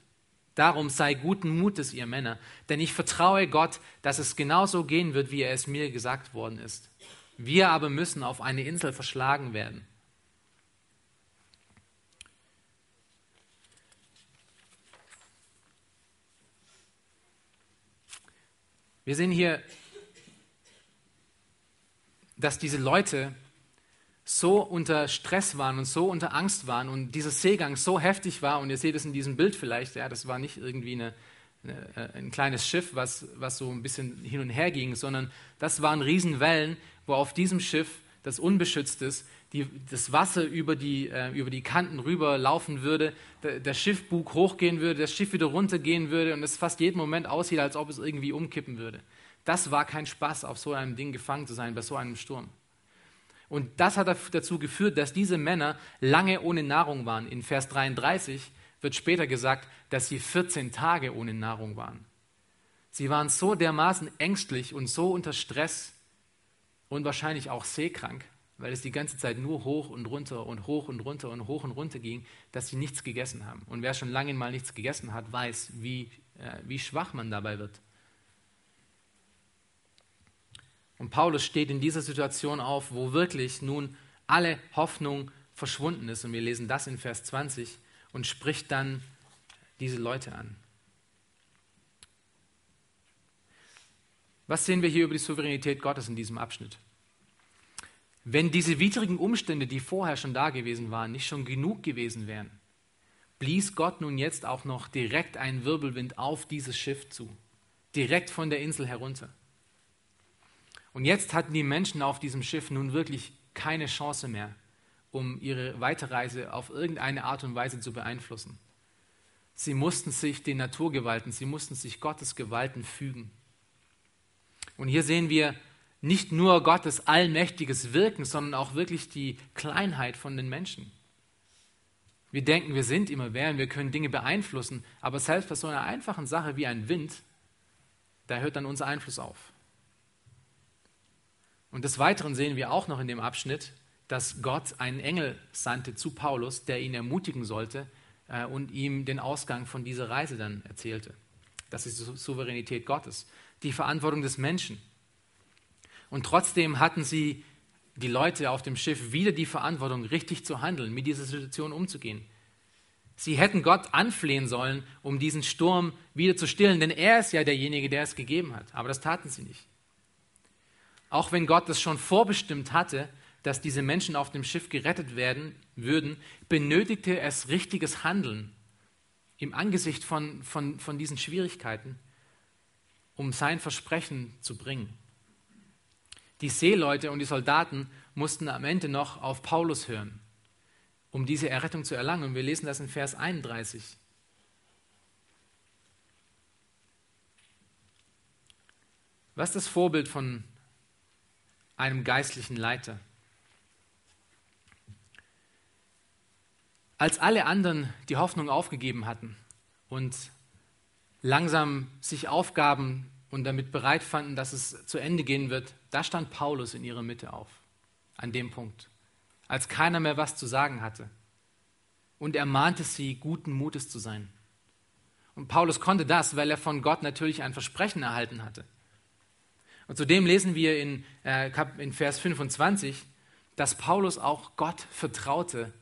Darum sei guten Mutes, ihr Männer, denn ich vertraue Gott, dass es genauso gehen wird, wie er es mir gesagt worden ist. Wir aber müssen auf eine Insel verschlagen werden. Wir sehen hier, dass diese Leute so unter Stress waren und so unter Angst waren und dieser Seegang so heftig war, und ihr seht es in diesem Bild vielleicht, ja, das war nicht irgendwie eine, äh, ein kleines Schiff, was, was so ein bisschen hin und her ging, sondern das waren Riesenwellen, wo auf diesem Schiff, das unbeschützt ist, die, das Wasser über die, äh, über die Kanten rüber laufen würde, der, Schiffbug hochgehen würde, das Schiff wieder runtergehen würde und es fast jeden Moment aussieht, als ob es irgendwie umkippen würde. Das war kein Spaß, auf so einem Ding gefangen zu sein, bei so einem Sturm. Und das hat dazu geführt, dass diese Männer lange ohne Nahrung waren. In Vers 33 wird später gesagt, dass sie 14 Tage ohne Nahrung waren. Sie waren so dermaßen ängstlich und so unter Stress und wahrscheinlich auch seekrank, weil es die ganze Zeit nur hoch und runter und hoch und runter und hoch und runter ging, dass sie nichts gegessen haben. Und wer schon lange mal nichts gegessen hat, weiß, wie, äh, wie schwach man dabei wird. Und Paulus steht in dieser Situation auf, wo wirklich nun alle Hoffnung verschwunden ist. Und wir lesen das in Vers 20 und spricht dann diese Leute an. Was sehen wir hier über die Souveränität Gottes in diesem Abschnitt? Wenn diese widrigen Umstände, die vorher schon da gewesen waren, nicht schon genug gewesen wären, blies Gott nun jetzt auch noch direkt einen Wirbelwind auf dieses Schiff zu, direkt von der Insel herunter. Und jetzt hatten die Menschen auf diesem Schiff nun wirklich keine Chance mehr, um ihre Weiterreise auf irgendeine Art und Weise zu beeinflussen. Sie mussten sich den Naturgewalten, sie mussten sich Gottes Gewalten fügen. Und hier sehen wir nicht nur Gottes allmächtiges Wirken, sondern auch wirklich die Kleinheit von den Menschen. Wir denken, wir sind immer wer und wir können Dinge beeinflussen, aber selbst bei so einer einfachen Sache wie ein Wind, da hört dann unser Einfluss auf. Und des Weiteren sehen wir auch noch in dem Abschnitt, dass Gott einen Engel sandte zu Paulus, der ihn ermutigen sollte äh, und ihm den Ausgang von dieser Reise dann erzählte. Das ist die Souveränität Gottes, die Verantwortung des Menschen. Und trotzdem hatten sie, die Leute auf dem Schiff, wieder die Verantwortung, richtig zu handeln, mit dieser Situation umzugehen. Sie hätten Gott anflehen sollen, um diesen Sturm wieder zu stillen, denn er ist ja derjenige, der es gegeben hat. Aber das taten sie nicht. Auch wenn Gott es schon vorbestimmt hatte, dass diese Menschen auf dem Schiff gerettet werden würden, benötigte es richtiges Handeln im Angesicht von, von, von diesen Schwierigkeiten, um sein Versprechen zu bringen. Die Seeleute und die Soldaten mussten am Ende noch auf Paulus hören, um diese Errettung zu erlangen. Und wir lesen das in Vers 31. Was ist das Vorbild von einem geistlichen Leiter. Als alle anderen die Hoffnung aufgegeben hatten und langsam sich aufgaben und damit bereit fanden, dass es zu Ende gehen wird, da stand Paulus in ihrer Mitte auf, an dem Punkt, als keiner mehr was zu sagen hatte. Und er mahnte sie, guten Mutes zu sein. Und Paulus konnte das, weil er von Gott natürlich ein Versprechen erhalten hatte. Und zudem lesen wir in, äh, in Vers 25, dass Paulus auch Gott vertraute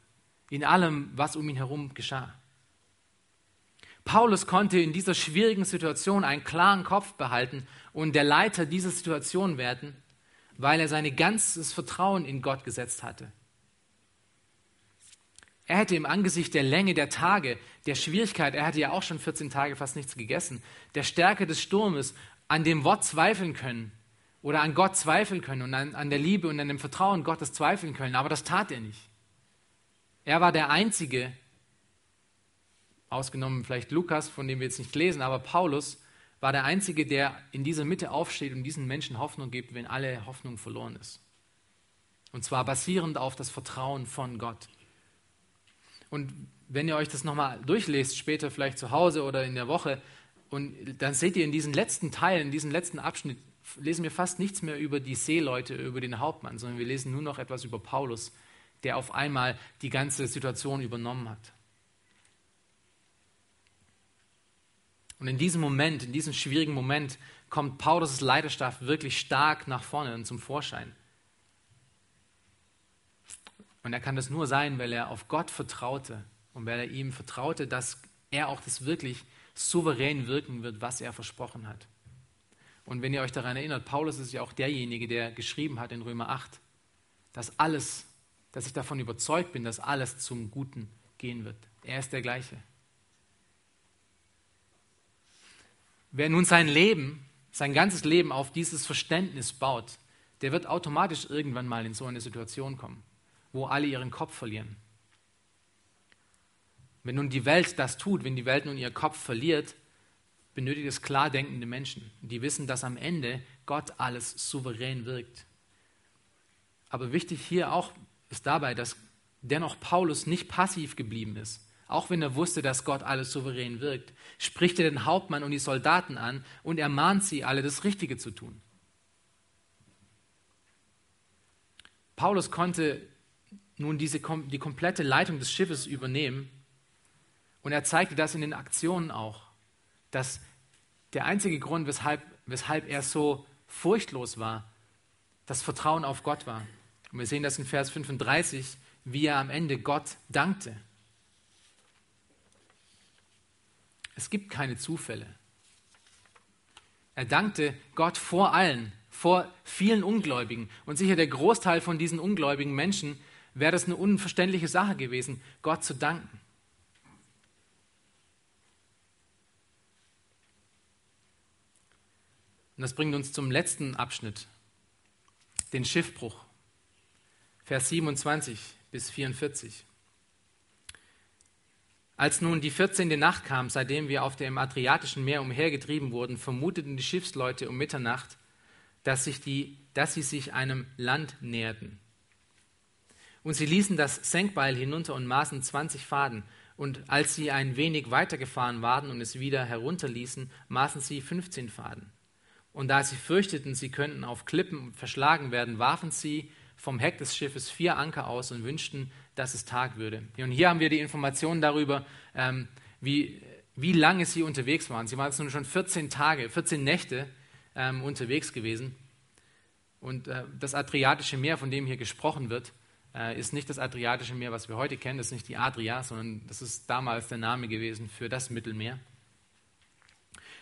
in allem, was um ihn herum geschah. Paulus konnte in dieser schwierigen Situation einen klaren Kopf behalten und der Leiter dieser Situation werden, weil er sein ganzes Vertrauen in Gott gesetzt hatte. Er hätte im Angesicht der Länge der Tage, der Schwierigkeit, er hatte ja auch schon 14 Tage fast nichts gegessen, der Stärke des Sturmes an dem Wort zweifeln können oder an Gott zweifeln können und an, an der Liebe und an dem Vertrauen Gottes zweifeln können, aber das tat er nicht. Er war der Einzige, ausgenommen vielleicht Lukas, von dem wir jetzt nicht lesen, aber Paulus war der Einzige, der in dieser Mitte aufsteht und diesen Menschen Hoffnung gibt, wenn alle Hoffnung verloren ist. Und zwar basierend auf das Vertrauen von Gott. Und wenn ihr euch das nochmal durchlest, später vielleicht zu Hause oder in der Woche, und dann seht ihr in diesen letzten Teilen, in diesem letzten Abschnitt, lesen wir fast nichts mehr über die Seeleute, über den Hauptmann, sondern wir lesen nur noch etwas über Paulus, der auf einmal die ganze Situation übernommen hat. Und in diesem Moment, in diesem schwierigen Moment, kommt Paulus' Leidenschaft wirklich stark nach vorne und zum Vorschein. Und er kann das nur sein, weil er auf Gott vertraute und weil er ihm vertraute, dass er auch das wirklich souverän wirken wird, was er versprochen hat. Und wenn ihr euch daran erinnert, Paulus ist ja auch derjenige, der geschrieben hat in Römer 8, dass alles, dass ich davon überzeugt bin, dass alles zum Guten gehen wird. Er ist der gleiche. Wer nun sein Leben, sein ganzes Leben auf dieses Verständnis baut, der wird automatisch irgendwann mal in so eine Situation kommen, wo alle ihren Kopf verlieren. Wenn nun die Welt das tut, wenn die Welt nun ihren Kopf verliert, benötigt es klar denkende Menschen, die wissen, dass am Ende Gott alles souverän wirkt. Aber wichtig hier auch ist dabei, dass dennoch Paulus nicht passiv geblieben ist. Auch wenn er wusste, dass Gott alles souverän wirkt, spricht er den Hauptmann und die Soldaten an und ermahnt sie alle, das Richtige zu tun. Paulus konnte nun diese, die komplette Leitung des Schiffes übernehmen und er zeigte das in den Aktionen auch, dass der einzige Grund, weshalb, weshalb er so furchtlos war, das Vertrauen auf Gott war. Und wir sehen das in Vers 35, wie er am Ende Gott dankte. Es gibt keine Zufälle. Er dankte Gott vor allen, vor vielen Ungläubigen. Und sicher der Großteil von diesen ungläubigen Menschen wäre das eine unverständliche Sache gewesen, Gott zu danken. Und das bringt uns zum letzten Abschnitt, den Schiffbruch. Vers 27 bis 44. Als nun die 14. Nacht kam, seitdem wir auf dem Adriatischen Meer umhergetrieben wurden, vermuteten die Schiffsleute um Mitternacht, dass, sich die, dass sie sich einem Land näherten. Und sie ließen das Senkbeil hinunter und maßen 20 Faden. Und als sie ein wenig weitergefahren waren und es wieder herunterließen, maßen sie 15 Faden. Und da sie fürchteten, sie könnten auf Klippen verschlagen werden, warfen sie vom Heck des Schiffes vier Anker aus und wünschten, dass es Tag würde. Und hier haben wir die Informationen darüber, ähm, wie, wie lange sie unterwegs waren. Sie waren jetzt nun schon 14 Tage, 14 Nächte ähm, unterwegs gewesen. Und äh, das Adriatische Meer, von dem hier gesprochen wird, äh, ist nicht das Adriatische Meer, was wir heute kennen. Das ist nicht die Adria, sondern das ist damals der Name gewesen für das Mittelmeer.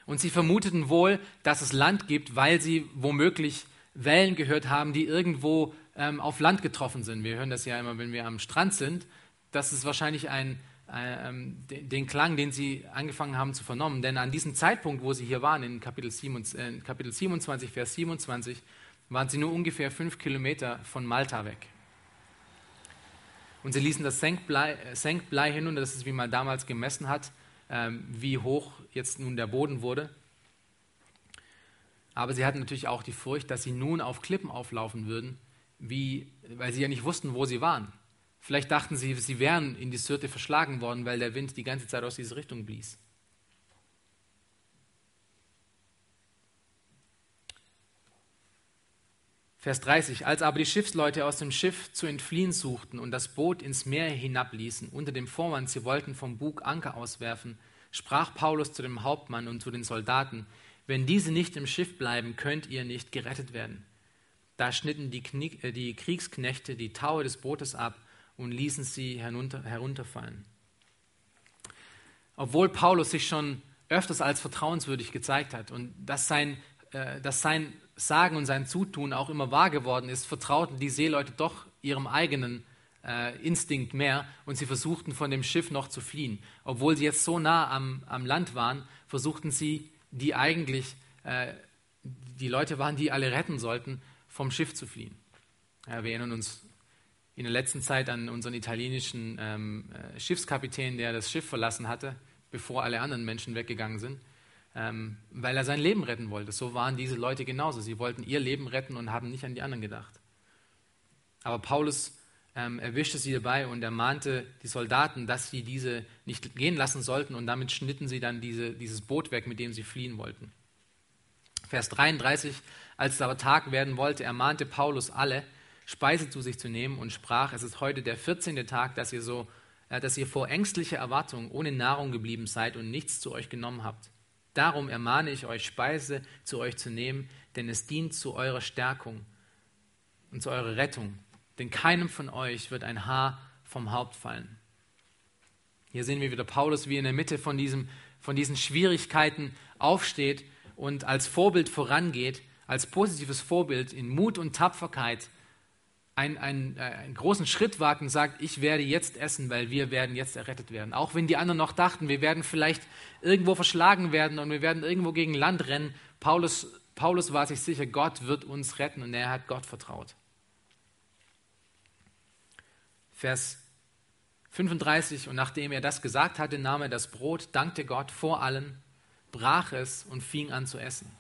Und sie vermuteten wohl, dass es Land gibt, weil sie womöglich Wellen gehört haben, die irgendwo ähm, auf Land getroffen sind. Wir hören das ja immer, wenn wir am Strand sind. Das ist wahrscheinlich ein, äh, den Klang, den sie angefangen haben zu vernommen. Denn an diesem Zeitpunkt, wo sie hier waren, in Kapitel, 27, äh, Kapitel 27, Vers 27, waren sie nur ungefähr fünf Kilometer von Malta weg. Und sie ließen das Senkblei, Senkblei hin, und das ist, wie man damals gemessen hat, ähm, wie hoch jetzt nun der Boden wurde. Aber sie hatten natürlich auch die Furcht, dass sie nun auf Klippen auflaufen würden, wie, weil sie ja nicht wussten, wo sie waren. Vielleicht dachten sie, sie wären in die Syrte verschlagen worden, weil der Wind die ganze Zeit aus dieser Richtung blies. Vers 30. Als aber die Schiffsleute aus dem Schiff zu entfliehen suchten und das Boot ins Meer hinabließen, unter dem Vorwand, sie wollten vom Bug Anker auswerfen, sprach Paulus zu dem Hauptmann und zu den Soldaten, wenn diese nicht im Schiff bleiben, könnt ihr nicht gerettet werden. Da schnitten die, Knie, äh, die Kriegsknechte die Taue des Bootes ab und ließen sie herunter, herunterfallen. Obwohl Paulus sich schon öfters als vertrauenswürdig gezeigt hat und dass sein, äh, dass sein Sagen und sein Zutun auch immer wahr geworden ist, vertrauten die Seeleute doch ihrem eigenen äh, Instinkt mehr und sie versuchten von dem Schiff noch zu fliehen. Obwohl sie jetzt so nah am, am Land waren, versuchten sie, die eigentlich äh, die Leute waren, die alle retten sollten, vom Schiff zu fliehen. Ja, wir erinnern uns in der letzten Zeit an unseren italienischen ähm, äh, Schiffskapitän, der das Schiff verlassen hatte, bevor alle anderen Menschen weggegangen sind ähm, weil er sein Leben retten wollte. So waren diese Leute genauso. Sie wollten ihr Leben retten und haben nicht an die anderen gedacht. Aber Paulus ähm, erwischte sie dabei und ermahnte die Soldaten, dass sie diese nicht gehen lassen sollten und damit schnitten sie dann diese, dieses Boot weg, mit dem sie fliehen wollten. Vers 33, als es aber Tag werden wollte, ermahnte Paulus alle, Speise zu sich zu nehmen und sprach, es ist heute der 14. Tag, dass ihr so, äh, dass ihr vor ängstlicher Erwartung ohne Nahrung geblieben seid und nichts zu euch genommen habt. Darum ermahne ich euch, Speise zu euch zu nehmen, denn es dient zu eurer Stärkung und zu eurer Rettung. Denn keinem von euch wird ein Haar vom Haupt fallen. Hier sehen wir wieder Paulus, wie in der Mitte von, diesem, von diesen Schwierigkeiten aufsteht und als Vorbild vorangeht, als positives Vorbild in Mut und Tapferkeit einen, einen, äh, einen großen Schritt wagt und sagt, ich werde jetzt essen, weil wir werden jetzt errettet werden. Auch wenn die anderen noch dachten, wir werden vielleicht irgendwo verschlagen werden und wir werden irgendwo gegen Land rennen. Paulus, Paulus war sich sicher, Gott wird uns retten und er hat Gott vertraut. Vers 35, und nachdem er das gesagt hatte, nahm er das Brot, dankte Gott vor allen, brach es und fing an zu essen.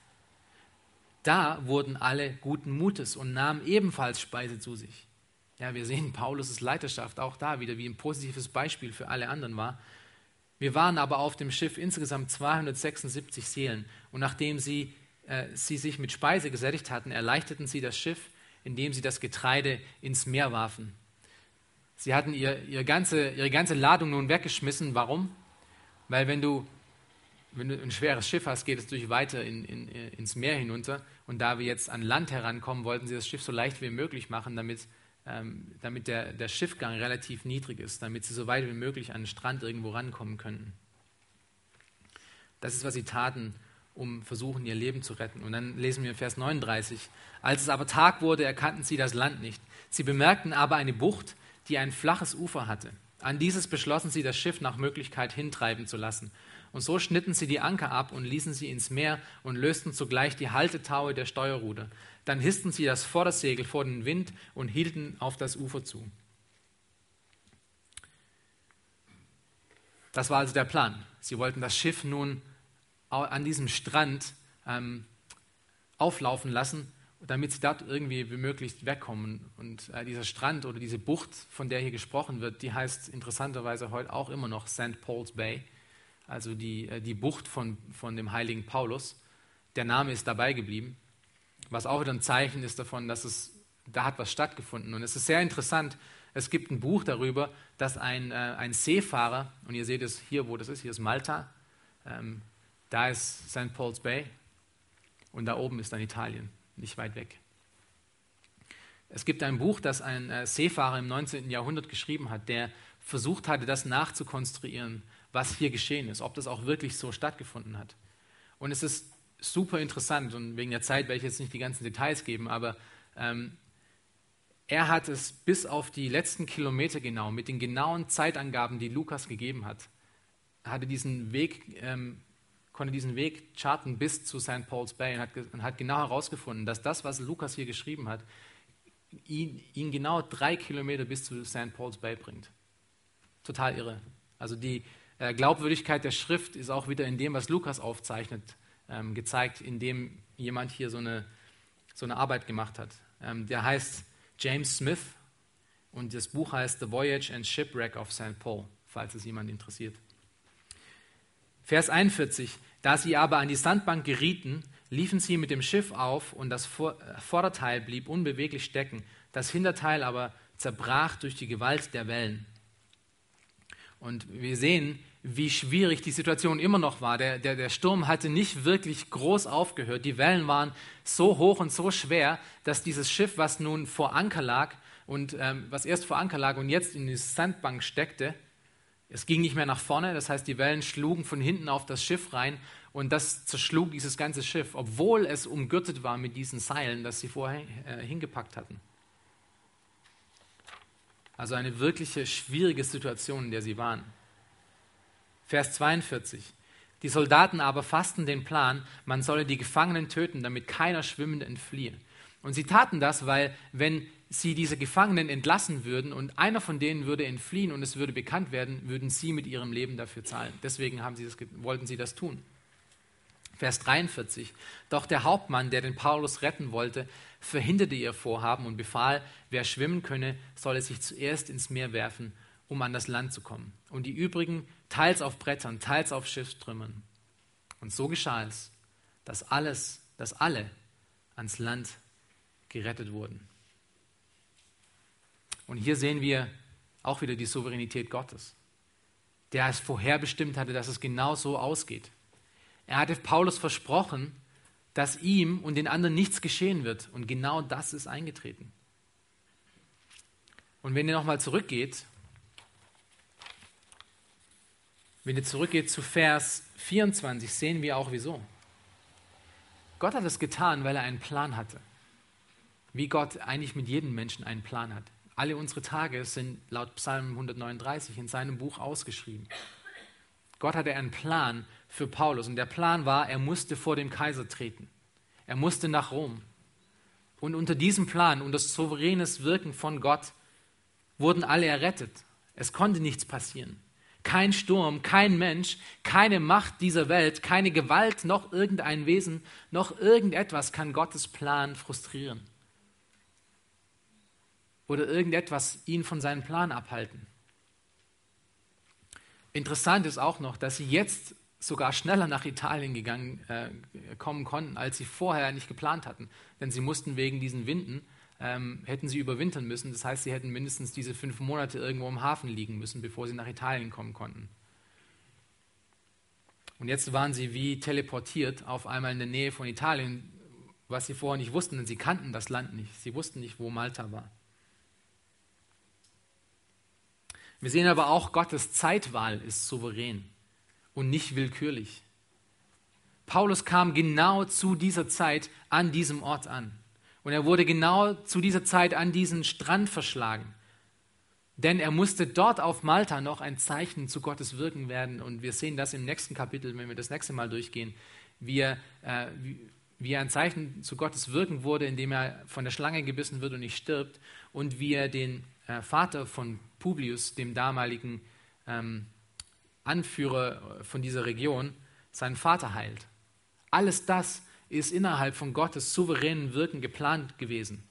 Da wurden alle guten Mutes und nahmen ebenfalls Speise zu sich. Ja, wir sehen Paulus' Leiterschaft auch da wieder, wie ein positives Beispiel für alle anderen war. Wir waren aber auf dem Schiff insgesamt 276 Seelen und nachdem sie, äh, sie sich mit Speise gesättigt hatten, erleichterten sie das Schiff, indem sie das Getreide ins Meer warfen. Sie hatten ihr, ihr ganze, ihre ganze Ladung nun weggeschmissen. Warum? Weil wenn du wenn du ein schweres Schiff hast, geht es durch weiter in, in, ins Meer hinunter. Und da wir jetzt an Land herankommen, wollten sie das Schiff so leicht wie möglich machen, damit, ähm, damit der, der Schiffgang relativ niedrig ist, damit sie so weit wie möglich an den Strand irgendwo rankommen könnten. Das ist, was sie taten, um versuchen, ihr Leben zu retten. Und dann lesen wir Vers 39. Als es aber Tag wurde, erkannten sie das Land nicht. Sie bemerkten aber eine Bucht, die ein flaches Ufer hatte. An dieses beschlossen sie, das Schiff nach Möglichkeit hintreiben zu lassen. Und so schnitten sie die Anker ab und ließen sie ins Meer und lösten zugleich die Haltetaue der Steuerruder. Dann hissten sie das Vordersegel vor den Wind und hielten auf das Ufer zu. Das war also der Plan. Sie wollten das Schiff nun an diesem Strand ähm, auflaufen lassen, damit sie dort irgendwie wie möglich wegkommen. Und äh, dieser Strand oder diese Bucht, von der hier gesprochen wird, die heißt interessanterweise heute auch immer noch St. Paul's Bay also die, äh, die Bucht von, von dem heiligen Paulus. Der Name ist dabei geblieben, was auch wieder ein Zeichen ist davon, dass es, da hat was stattgefunden. Und es ist sehr interessant, es gibt ein Buch darüber, dass ein, äh, ein Seefahrer, und ihr seht es hier, wo das ist, hier ist Malta, ähm, da ist St. Paul's Bay und da oben ist dann Italien, nicht weit weg. Es gibt ein Buch, das ein äh, Seefahrer im 19. Jahrhundert geschrieben hat, der versucht hatte, das nachzukonstruieren, was hier geschehen ist, ob das auch wirklich so stattgefunden hat. Und es ist super interessant und wegen der Zeit werde ich jetzt nicht die ganzen Details geben, aber ähm, er hat es bis auf die letzten Kilometer genau, mit den genauen Zeitangaben, die Lukas gegeben hat, hatte diesen Weg, ähm, konnte diesen Weg charten bis zu St. Paul's Bay und hat, und hat, genau herausgefunden, dass das, was Lukas hier geschrieben hat, ihn, ihn genau drei Kilometer bis zu St. Paul's Bay bringt. Total irre. Also die, äh, Glaubwürdigkeit der Schrift ist auch wieder in dem, was Lukas aufzeichnet, ähm, gezeigt, indem jemand hier so eine, so eine Arbeit gemacht hat. Ähm, der heißt James Smith und das Buch heißt The Voyage and Shipwreck of St. Paul, falls es jemand interessiert. Vers 41. Da sie aber an die Sandbank gerieten, liefen sie mit dem Schiff auf und das äh, Vorderteil blieb unbeweglich stecken, das Hinterteil aber zerbrach durch die Gewalt der Wellen. Und wir sehen, wie schwierig die Situation immer noch war. Der, der, der Sturm hatte nicht wirklich groß aufgehört. Die Wellen waren so hoch und so schwer, dass dieses Schiff, was nun vor Anker lag und ähm, was erst vor Anker lag und jetzt in die Sandbank steckte, es ging nicht mehr nach vorne. Das heißt, die Wellen schlugen von hinten auf das Schiff rein und das zerschlug dieses ganze Schiff, obwohl es umgürtet war mit diesen Seilen, das sie vorher äh, hingepackt hatten. Also eine wirkliche schwierige Situation, in der sie waren. Vers 42. Die Soldaten aber fassten den Plan, man solle die Gefangenen töten, damit keiner schwimmend entfliehe. Und sie taten das, weil wenn sie diese Gefangenen entlassen würden und einer von denen würde entfliehen und es würde bekannt werden, würden sie mit ihrem Leben dafür zahlen. Deswegen sie das, wollten sie das tun. Vers 43. Doch der Hauptmann, der den Paulus retten wollte, verhinderte ihr Vorhaben und befahl, wer schwimmen könne, solle sich zuerst ins Meer werfen um an das Land zu kommen. Und die übrigen teils auf Brettern, teils auf Schiffstrümmern. Und so geschah es, dass alles, dass alle ans Land gerettet wurden. Und hier sehen wir auch wieder die Souveränität Gottes, der es vorherbestimmt hatte, dass es genau so ausgeht. Er hatte Paulus versprochen, dass ihm und den anderen nichts geschehen wird. Und genau das ist eingetreten. Und wenn ihr nochmal zurückgeht Wenn ihr zurückgeht zu Vers 24, sehen wir auch wieso. Gott hat es getan, weil er einen Plan hatte. wie Gott eigentlich mit jedem Menschen einen Plan hat. Alle unsere Tage sind laut Psalm 139 in seinem Buch ausgeschrieben. Gott hatte einen Plan für Paulus und der Plan war, er musste vor dem Kaiser treten. Er musste nach Rom. Und unter diesem Plan und das souveränes Wirken von Gott wurden alle errettet. Es konnte nichts passieren. Kein Sturm, kein Mensch, keine Macht dieser Welt, keine Gewalt, noch irgendein Wesen, noch irgendetwas kann Gottes Plan frustrieren. Oder irgendetwas ihn von seinem Plan abhalten. Interessant ist auch noch, dass sie jetzt sogar schneller nach Italien gegangen, äh, kommen konnten, als sie vorher nicht geplant hatten. Denn sie mussten wegen diesen Winden, ähm, hätten sie überwintern müssen. Das heißt, sie hätten mindestens diese fünf Monate irgendwo im Hafen liegen müssen, bevor sie nach Italien kommen konnten. Und jetzt waren sie wie teleportiert auf einmal in der Nähe von Italien, was sie vorher nicht wussten, denn sie kannten das Land nicht. Sie wussten nicht, wo Malta war. Wir sehen aber auch, Gottes Zeitwahl ist souverän und nicht willkürlich. Paulus kam genau zu dieser Zeit an diesem Ort an. Und er wurde genau zu dieser Zeit an diesen Strand verschlagen. Denn er musste dort auf Malta noch ein Zeichen zu Gottes Wirken werden. Und wir sehen das im nächsten Kapitel, wenn wir das nächste Mal durchgehen, wie er, äh, wie, wie er ein Zeichen zu Gottes Wirken wurde, indem er von der Schlange gebissen wird und nicht stirbt. Und wie er den äh, Vater von Publius, dem damaligen ähm, Anführer von dieser Region, seinen Vater heilt. Alles das ist innerhalb von Gottes souveränen Wirken geplant gewesen.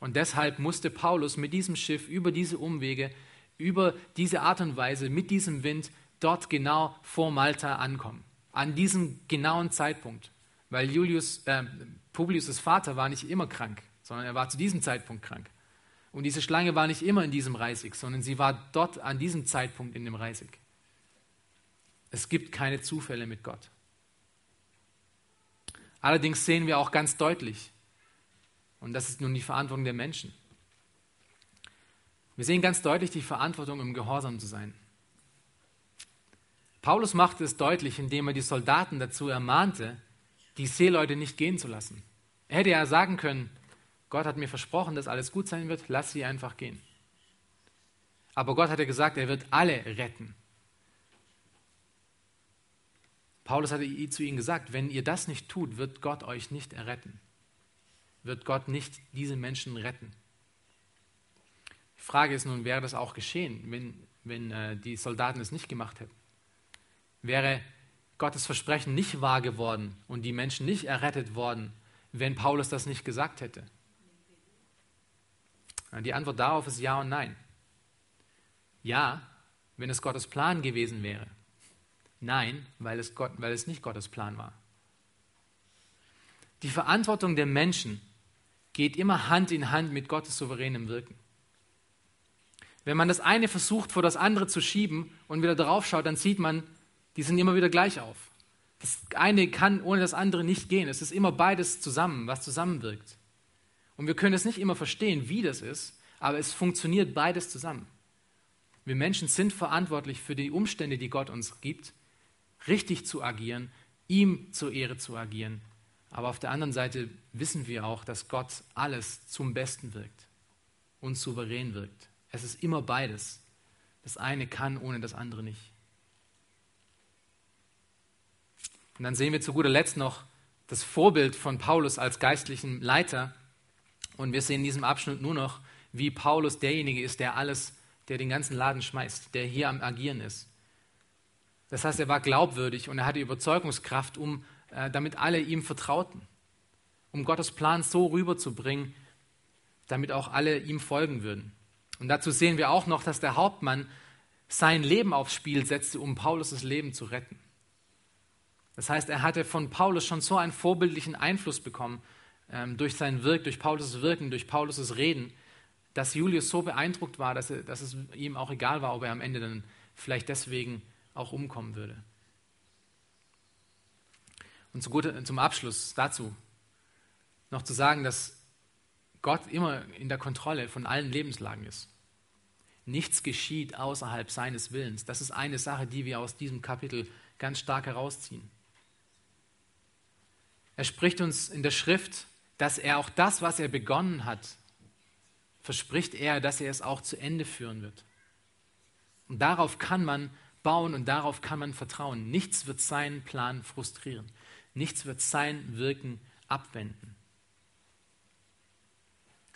Und deshalb musste Paulus mit diesem Schiff über diese Umwege, über diese Art und Weise, mit diesem Wind dort genau vor Malta ankommen. An diesem genauen Zeitpunkt. Weil Julius, äh, Publius' Vater war nicht immer krank, sondern er war zu diesem Zeitpunkt krank. Und diese Schlange war nicht immer in diesem Reisig, sondern sie war dort an diesem Zeitpunkt in dem Reisig. Es gibt keine Zufälle mit Gott. Allerdings sehen wir auch ganz deutlich, und das ist nun die Verantwortung der Menschen, wir sehen ganz deutlich die Verantwortung, im Gehorsam zu sein. Paulus machte es deutlich, indem er die Soldaten dazu ermahnte, die Seeleute nicht gehen zu lassen. Er hätte ja sagen können, Gott hat mir versprochen, dass alles gut sein wird, lass sie einfach gehen. Aber Gott hat ja gesagt, er wird alle retten. Paulus hatte zu ihnen gesagt, wenn ihr das nicht tut, wird Gott euch nicht erretten. Wird Gott nicht diese Menschen retten. Die Frage ist nun, wäre das auch geschehen, wenn, wenn äh, die Soldaten es nicht gemacht hätten? Wäre Gottes Versprechen nicht wahr geworden und die Menschen nicht errettet worden, wenn Paulus das nicht gesagt hätte? Die Antwort darauf ist ja und nein. Ja, wenn es Gottes Plan gewesen wäre. Nein, weil es, Gott, weil es nicht Gottes Plan war. Die Verantwortung der Menschen geht immer Hand in Hand mit Gottes souveränem Wirken. Wenn man das eine versucht, vor das andere zu schieben und wieder drauf schaut, dann sieht man, die sind immer wieder gleich auf. Das eine kann ohne das andere nicht gehen. Es ist immer beides zusammen, was zusammenwirkt. Und wir können es nicht immer verstehen, wie das ist, aber es funktioniert beides zusammen. Wir Menschen sind verantwortlich für die Umstände, die Gott uns gibt, richtig zu agieren, ihm zur Ehre zu agieren. Aber auf der anderen Seite wissen wir auch, dass Gott alles zum Besten wirkt und souverän wirkt. Es ist immer beides. Das eine kann ohne das andere nicht. Und dann sehen wir zu guter Letzt noch das Vorbild von Paulus als geistlichen Leiter, und wir sehen in diesem Abschnitt nur noch, wie Paulus derjenige ist, der alles, der den ganzen Laden schmeißt, der hier am Agieren ist. Das heißt, er war glaubwürdig und er hatte Überzeugungskraft, um, äh, damit alle ihm vertrauten, um Gottes Plan so rüberzubringen, damit auch alle ihm folgen würden. Und dazu sehen wir auch noch, dass der Hauptmann sein Leben aufs Spiel setzte, um Paulus' Leben zu retten. Das heißt, er hatte von Paulus schon so einen vorbildlichen Einfluss bekommen, ähm, durch sein Wirken, durch Paulus' Wirken, durch Paulus' Reden, dass Julius so beeindruckt war, dass, er, dass es ihm auch egal war, ob er am Ende dann vielleicht deswegen auch umkommen würde. Und zum Abschluss dazu noch zu sagen, dass Gott immer in der Kontrolle von allen Lebenslagen ist. Nichts geschieht außerhalb seines Willens. Das ist eine Sache, die wir aus diesem Kapitel ganz stark herausziehen. Er spricht uns in der Schrift dass er auch das, was er begonnen hat, verspricht er, dass er es auch zu Ende führen wird. Und darauf kann man bauen und darauf kann man vertrauen. Nichts wird seinen Plan frustrieren. Nichts wird sein Wirken abwenden.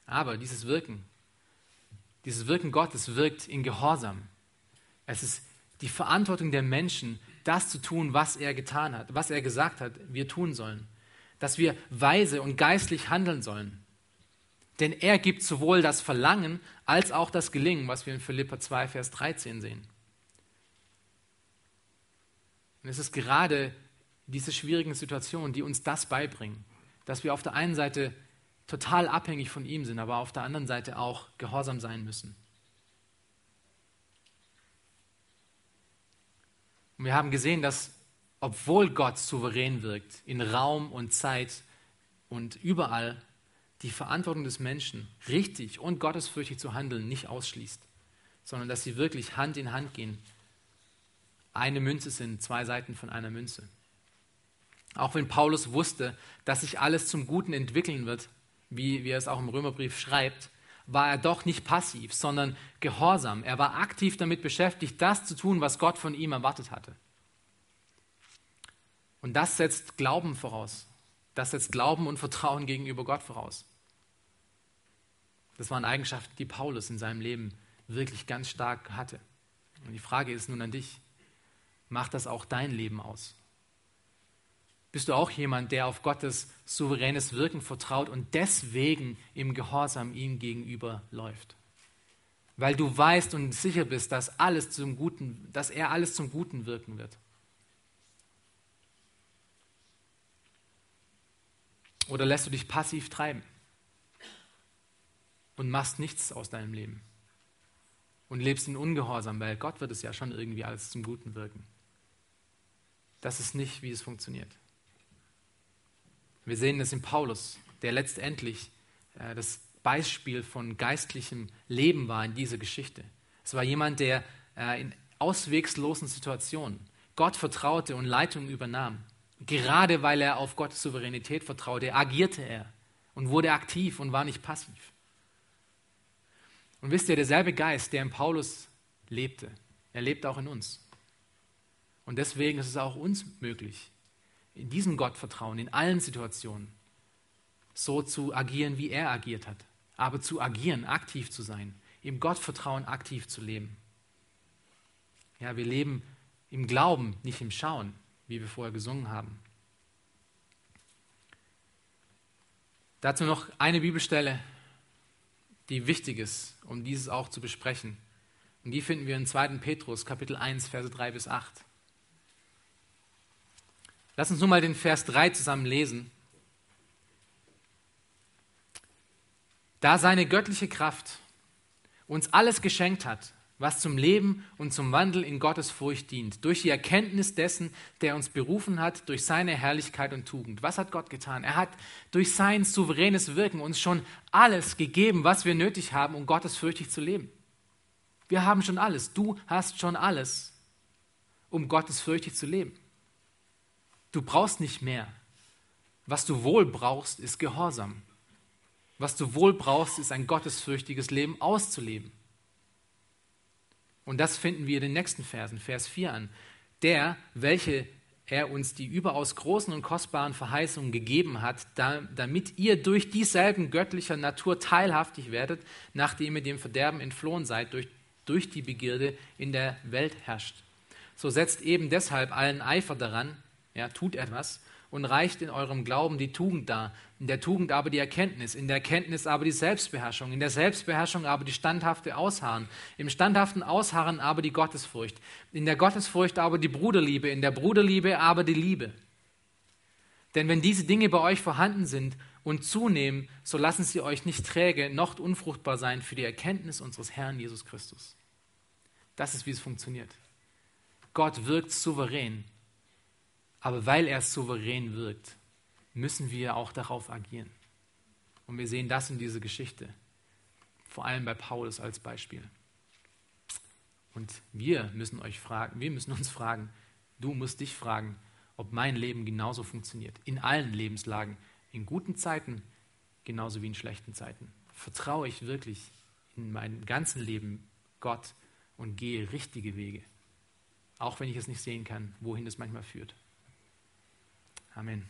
Aber dieses Wirken, dieses Wirken Gottes wirkt in Gehorsam. Es ist die Verantwortung der Menschen, das zu tun, was er getan hat, was er gesagt hat, wir tun sollen. Dass wir weise und geistlich handeln sollen. Denn er gibt sowohl das Verlangen als auch das Gelingen, was wir in Philippa 2, Vers 13 sehen. Und es ist gerade diese schwierigen Situationen, die uns das beibringen, dass wir auf der einen Seite total abhängig von ihm sind, aber auf der anderen Seite auch gehorsam sein müssen. Und wir haben gesehen, dass obwohl Gott souverän wirkt, in Raum und Zeit und überall, die Verantwortung des Menschen, richtig und gottesfürchtig zu handeln, nicht ausschließt, sondern dass sie wirklich Hand in Hand gehen. Eine Münze sind zwei Seiten von einer Münze. Auch wenn Paulus wusste, dass sich alles zum Guten entwickeln wird, wie, wie er es auch im Römerbrief schreibt, war er doch nicht passiv, sondern gehorsam. Er war aktiv damit beschäftigt, das zu tun, was Gott von ihm erwartet hatte. Und das setzt Glauben voraus. Das setzt Glauben und Vertrauen gegenüber Gott voraus. Das waren Eigenschaften, die Paulus in seinem Leben wirklich ganz stark hatte. Und die Frage ist nun an dich, macht das auch dein Leben aus? Bist du auch jemand, der auf Gottes souveränes Wirken vertraut und deswegen im Gehorsam ihm gegenüber läuft? Weil du weißt und sicher bist, dass, alles zum Guten, dass er alles zum Guten wirken wird. Oder lässt du dich passiv treiben und machst nichts aus deinem Leben und lebst in Ungehorsam, weil Gott wird es ja schon irgendwie alles zum Guten wirken. Das ist nicht, wie es funktioniert. Wir sehen es in Paulus, der letztendlich äh, das Beispiel von geistlichem Leben war in dieser Geschichte. Es war jemand, der äh, in auswegslosen Situationen Gott vertraute und Leitung übernahm. Gerade weil er auf Gottes Souveränität vertraute, agierte er und wurde aktiv und war nicht passiv. Und wisst ihr, derselbe Geist, der in Paulus lebte, er lebt auch in uns. Und deswegen ist es auch uns möglich, in diesem Gottvertrauen, in allen Situationen, so zu agieren, wie er agiert hat. Aber zu agieren, aktiv zu sein, im Gottvertrauen aktiv zu leben. Ja, wir leben im Glauben, nicht im Schauen, wie wir vorher gesungen haben. Dazu noch eine Bibelstelle, die wichtig ist, um dieses auch zu besprechen. Und die finden wir in 2. Petrus, Kapitel 1, Verse 3 bis 8. Lass uns nun mal den Vers 3 zusammen lesen. Da seine göttliche Kraft uns alles geschenkt hat, was zum Leben und zum Wandel in Gottes Furcht dient, durch die Erkenntnis dessen, der uns berufen hat, durch seine Herrlichkeit und Tugend. Was hat Gott getan? Er hat durch sein souveränes Wirken uns schon alles gegeben, was wir nötig haben, um Gottes fürchtig zu leben. Wir haben schon alles. Du hast schon alles, um Gottes fürchtig zu leben. Du brauchst nicht mehr. Was du wohl brauchst, ist Gehorsam. Was du wohl brauchst, ist ein gottesfürchtiges Leben auszuleben. Und das finden wir in den nächsten Versen, Vers 4 an. Der, welche er uns die überaus großen und kostbaren Verheißungen gegeben hat, damit ihr durch dieselben göttlicher Natur teilhaftig werdet, nachdem ihr dem Verderben entflohen seid, durch, durch die Begierde in der Welt herrscht. So setzt eben deshalb allen Eifer daran, ja, tut etwas und reicht in eurem Glauben die Tugend dar, in der Tugend aber die Erkenntnis, in der Erkenntnis aber die Selbstbeherrschung, in der Selbstbeherrschung aber die standhafte Ausharren, im standhaften Ausharren aber die Gottesfurcht, in der Gottesfurcht aber die Bruderliebe, in der Bruderliebe aber die Liebe. Denn wenn diese Dinge bei euch vorhanden sind und zunehmen, so lassen sie euch nicht träge noch unfruchtbar sein für die Erkenntnis unseres Herrn Jesus Christus. Das ist, wie es funktioniert. Gott wirkt souverän aber weil er souverän wirkt, müssen wir auch darauf agieren. Und wir sehen das in dieser Geschichte, vor allem bei Paulus als Beispiel. Und wir müssen euch fragen, wir müssen uns fragen, du musst dich fragen, ob mein Leben genauso funktioniert. In allen Lebenslagen, in guten Zeiten genauso wie in schlechten Zeiten. Vertraue ich wirklich in meinem ganzen Leben Gott und gehe richtige Wege, auch wenn ich es nicht sehen kann, wohin es manchmal führt. Amen.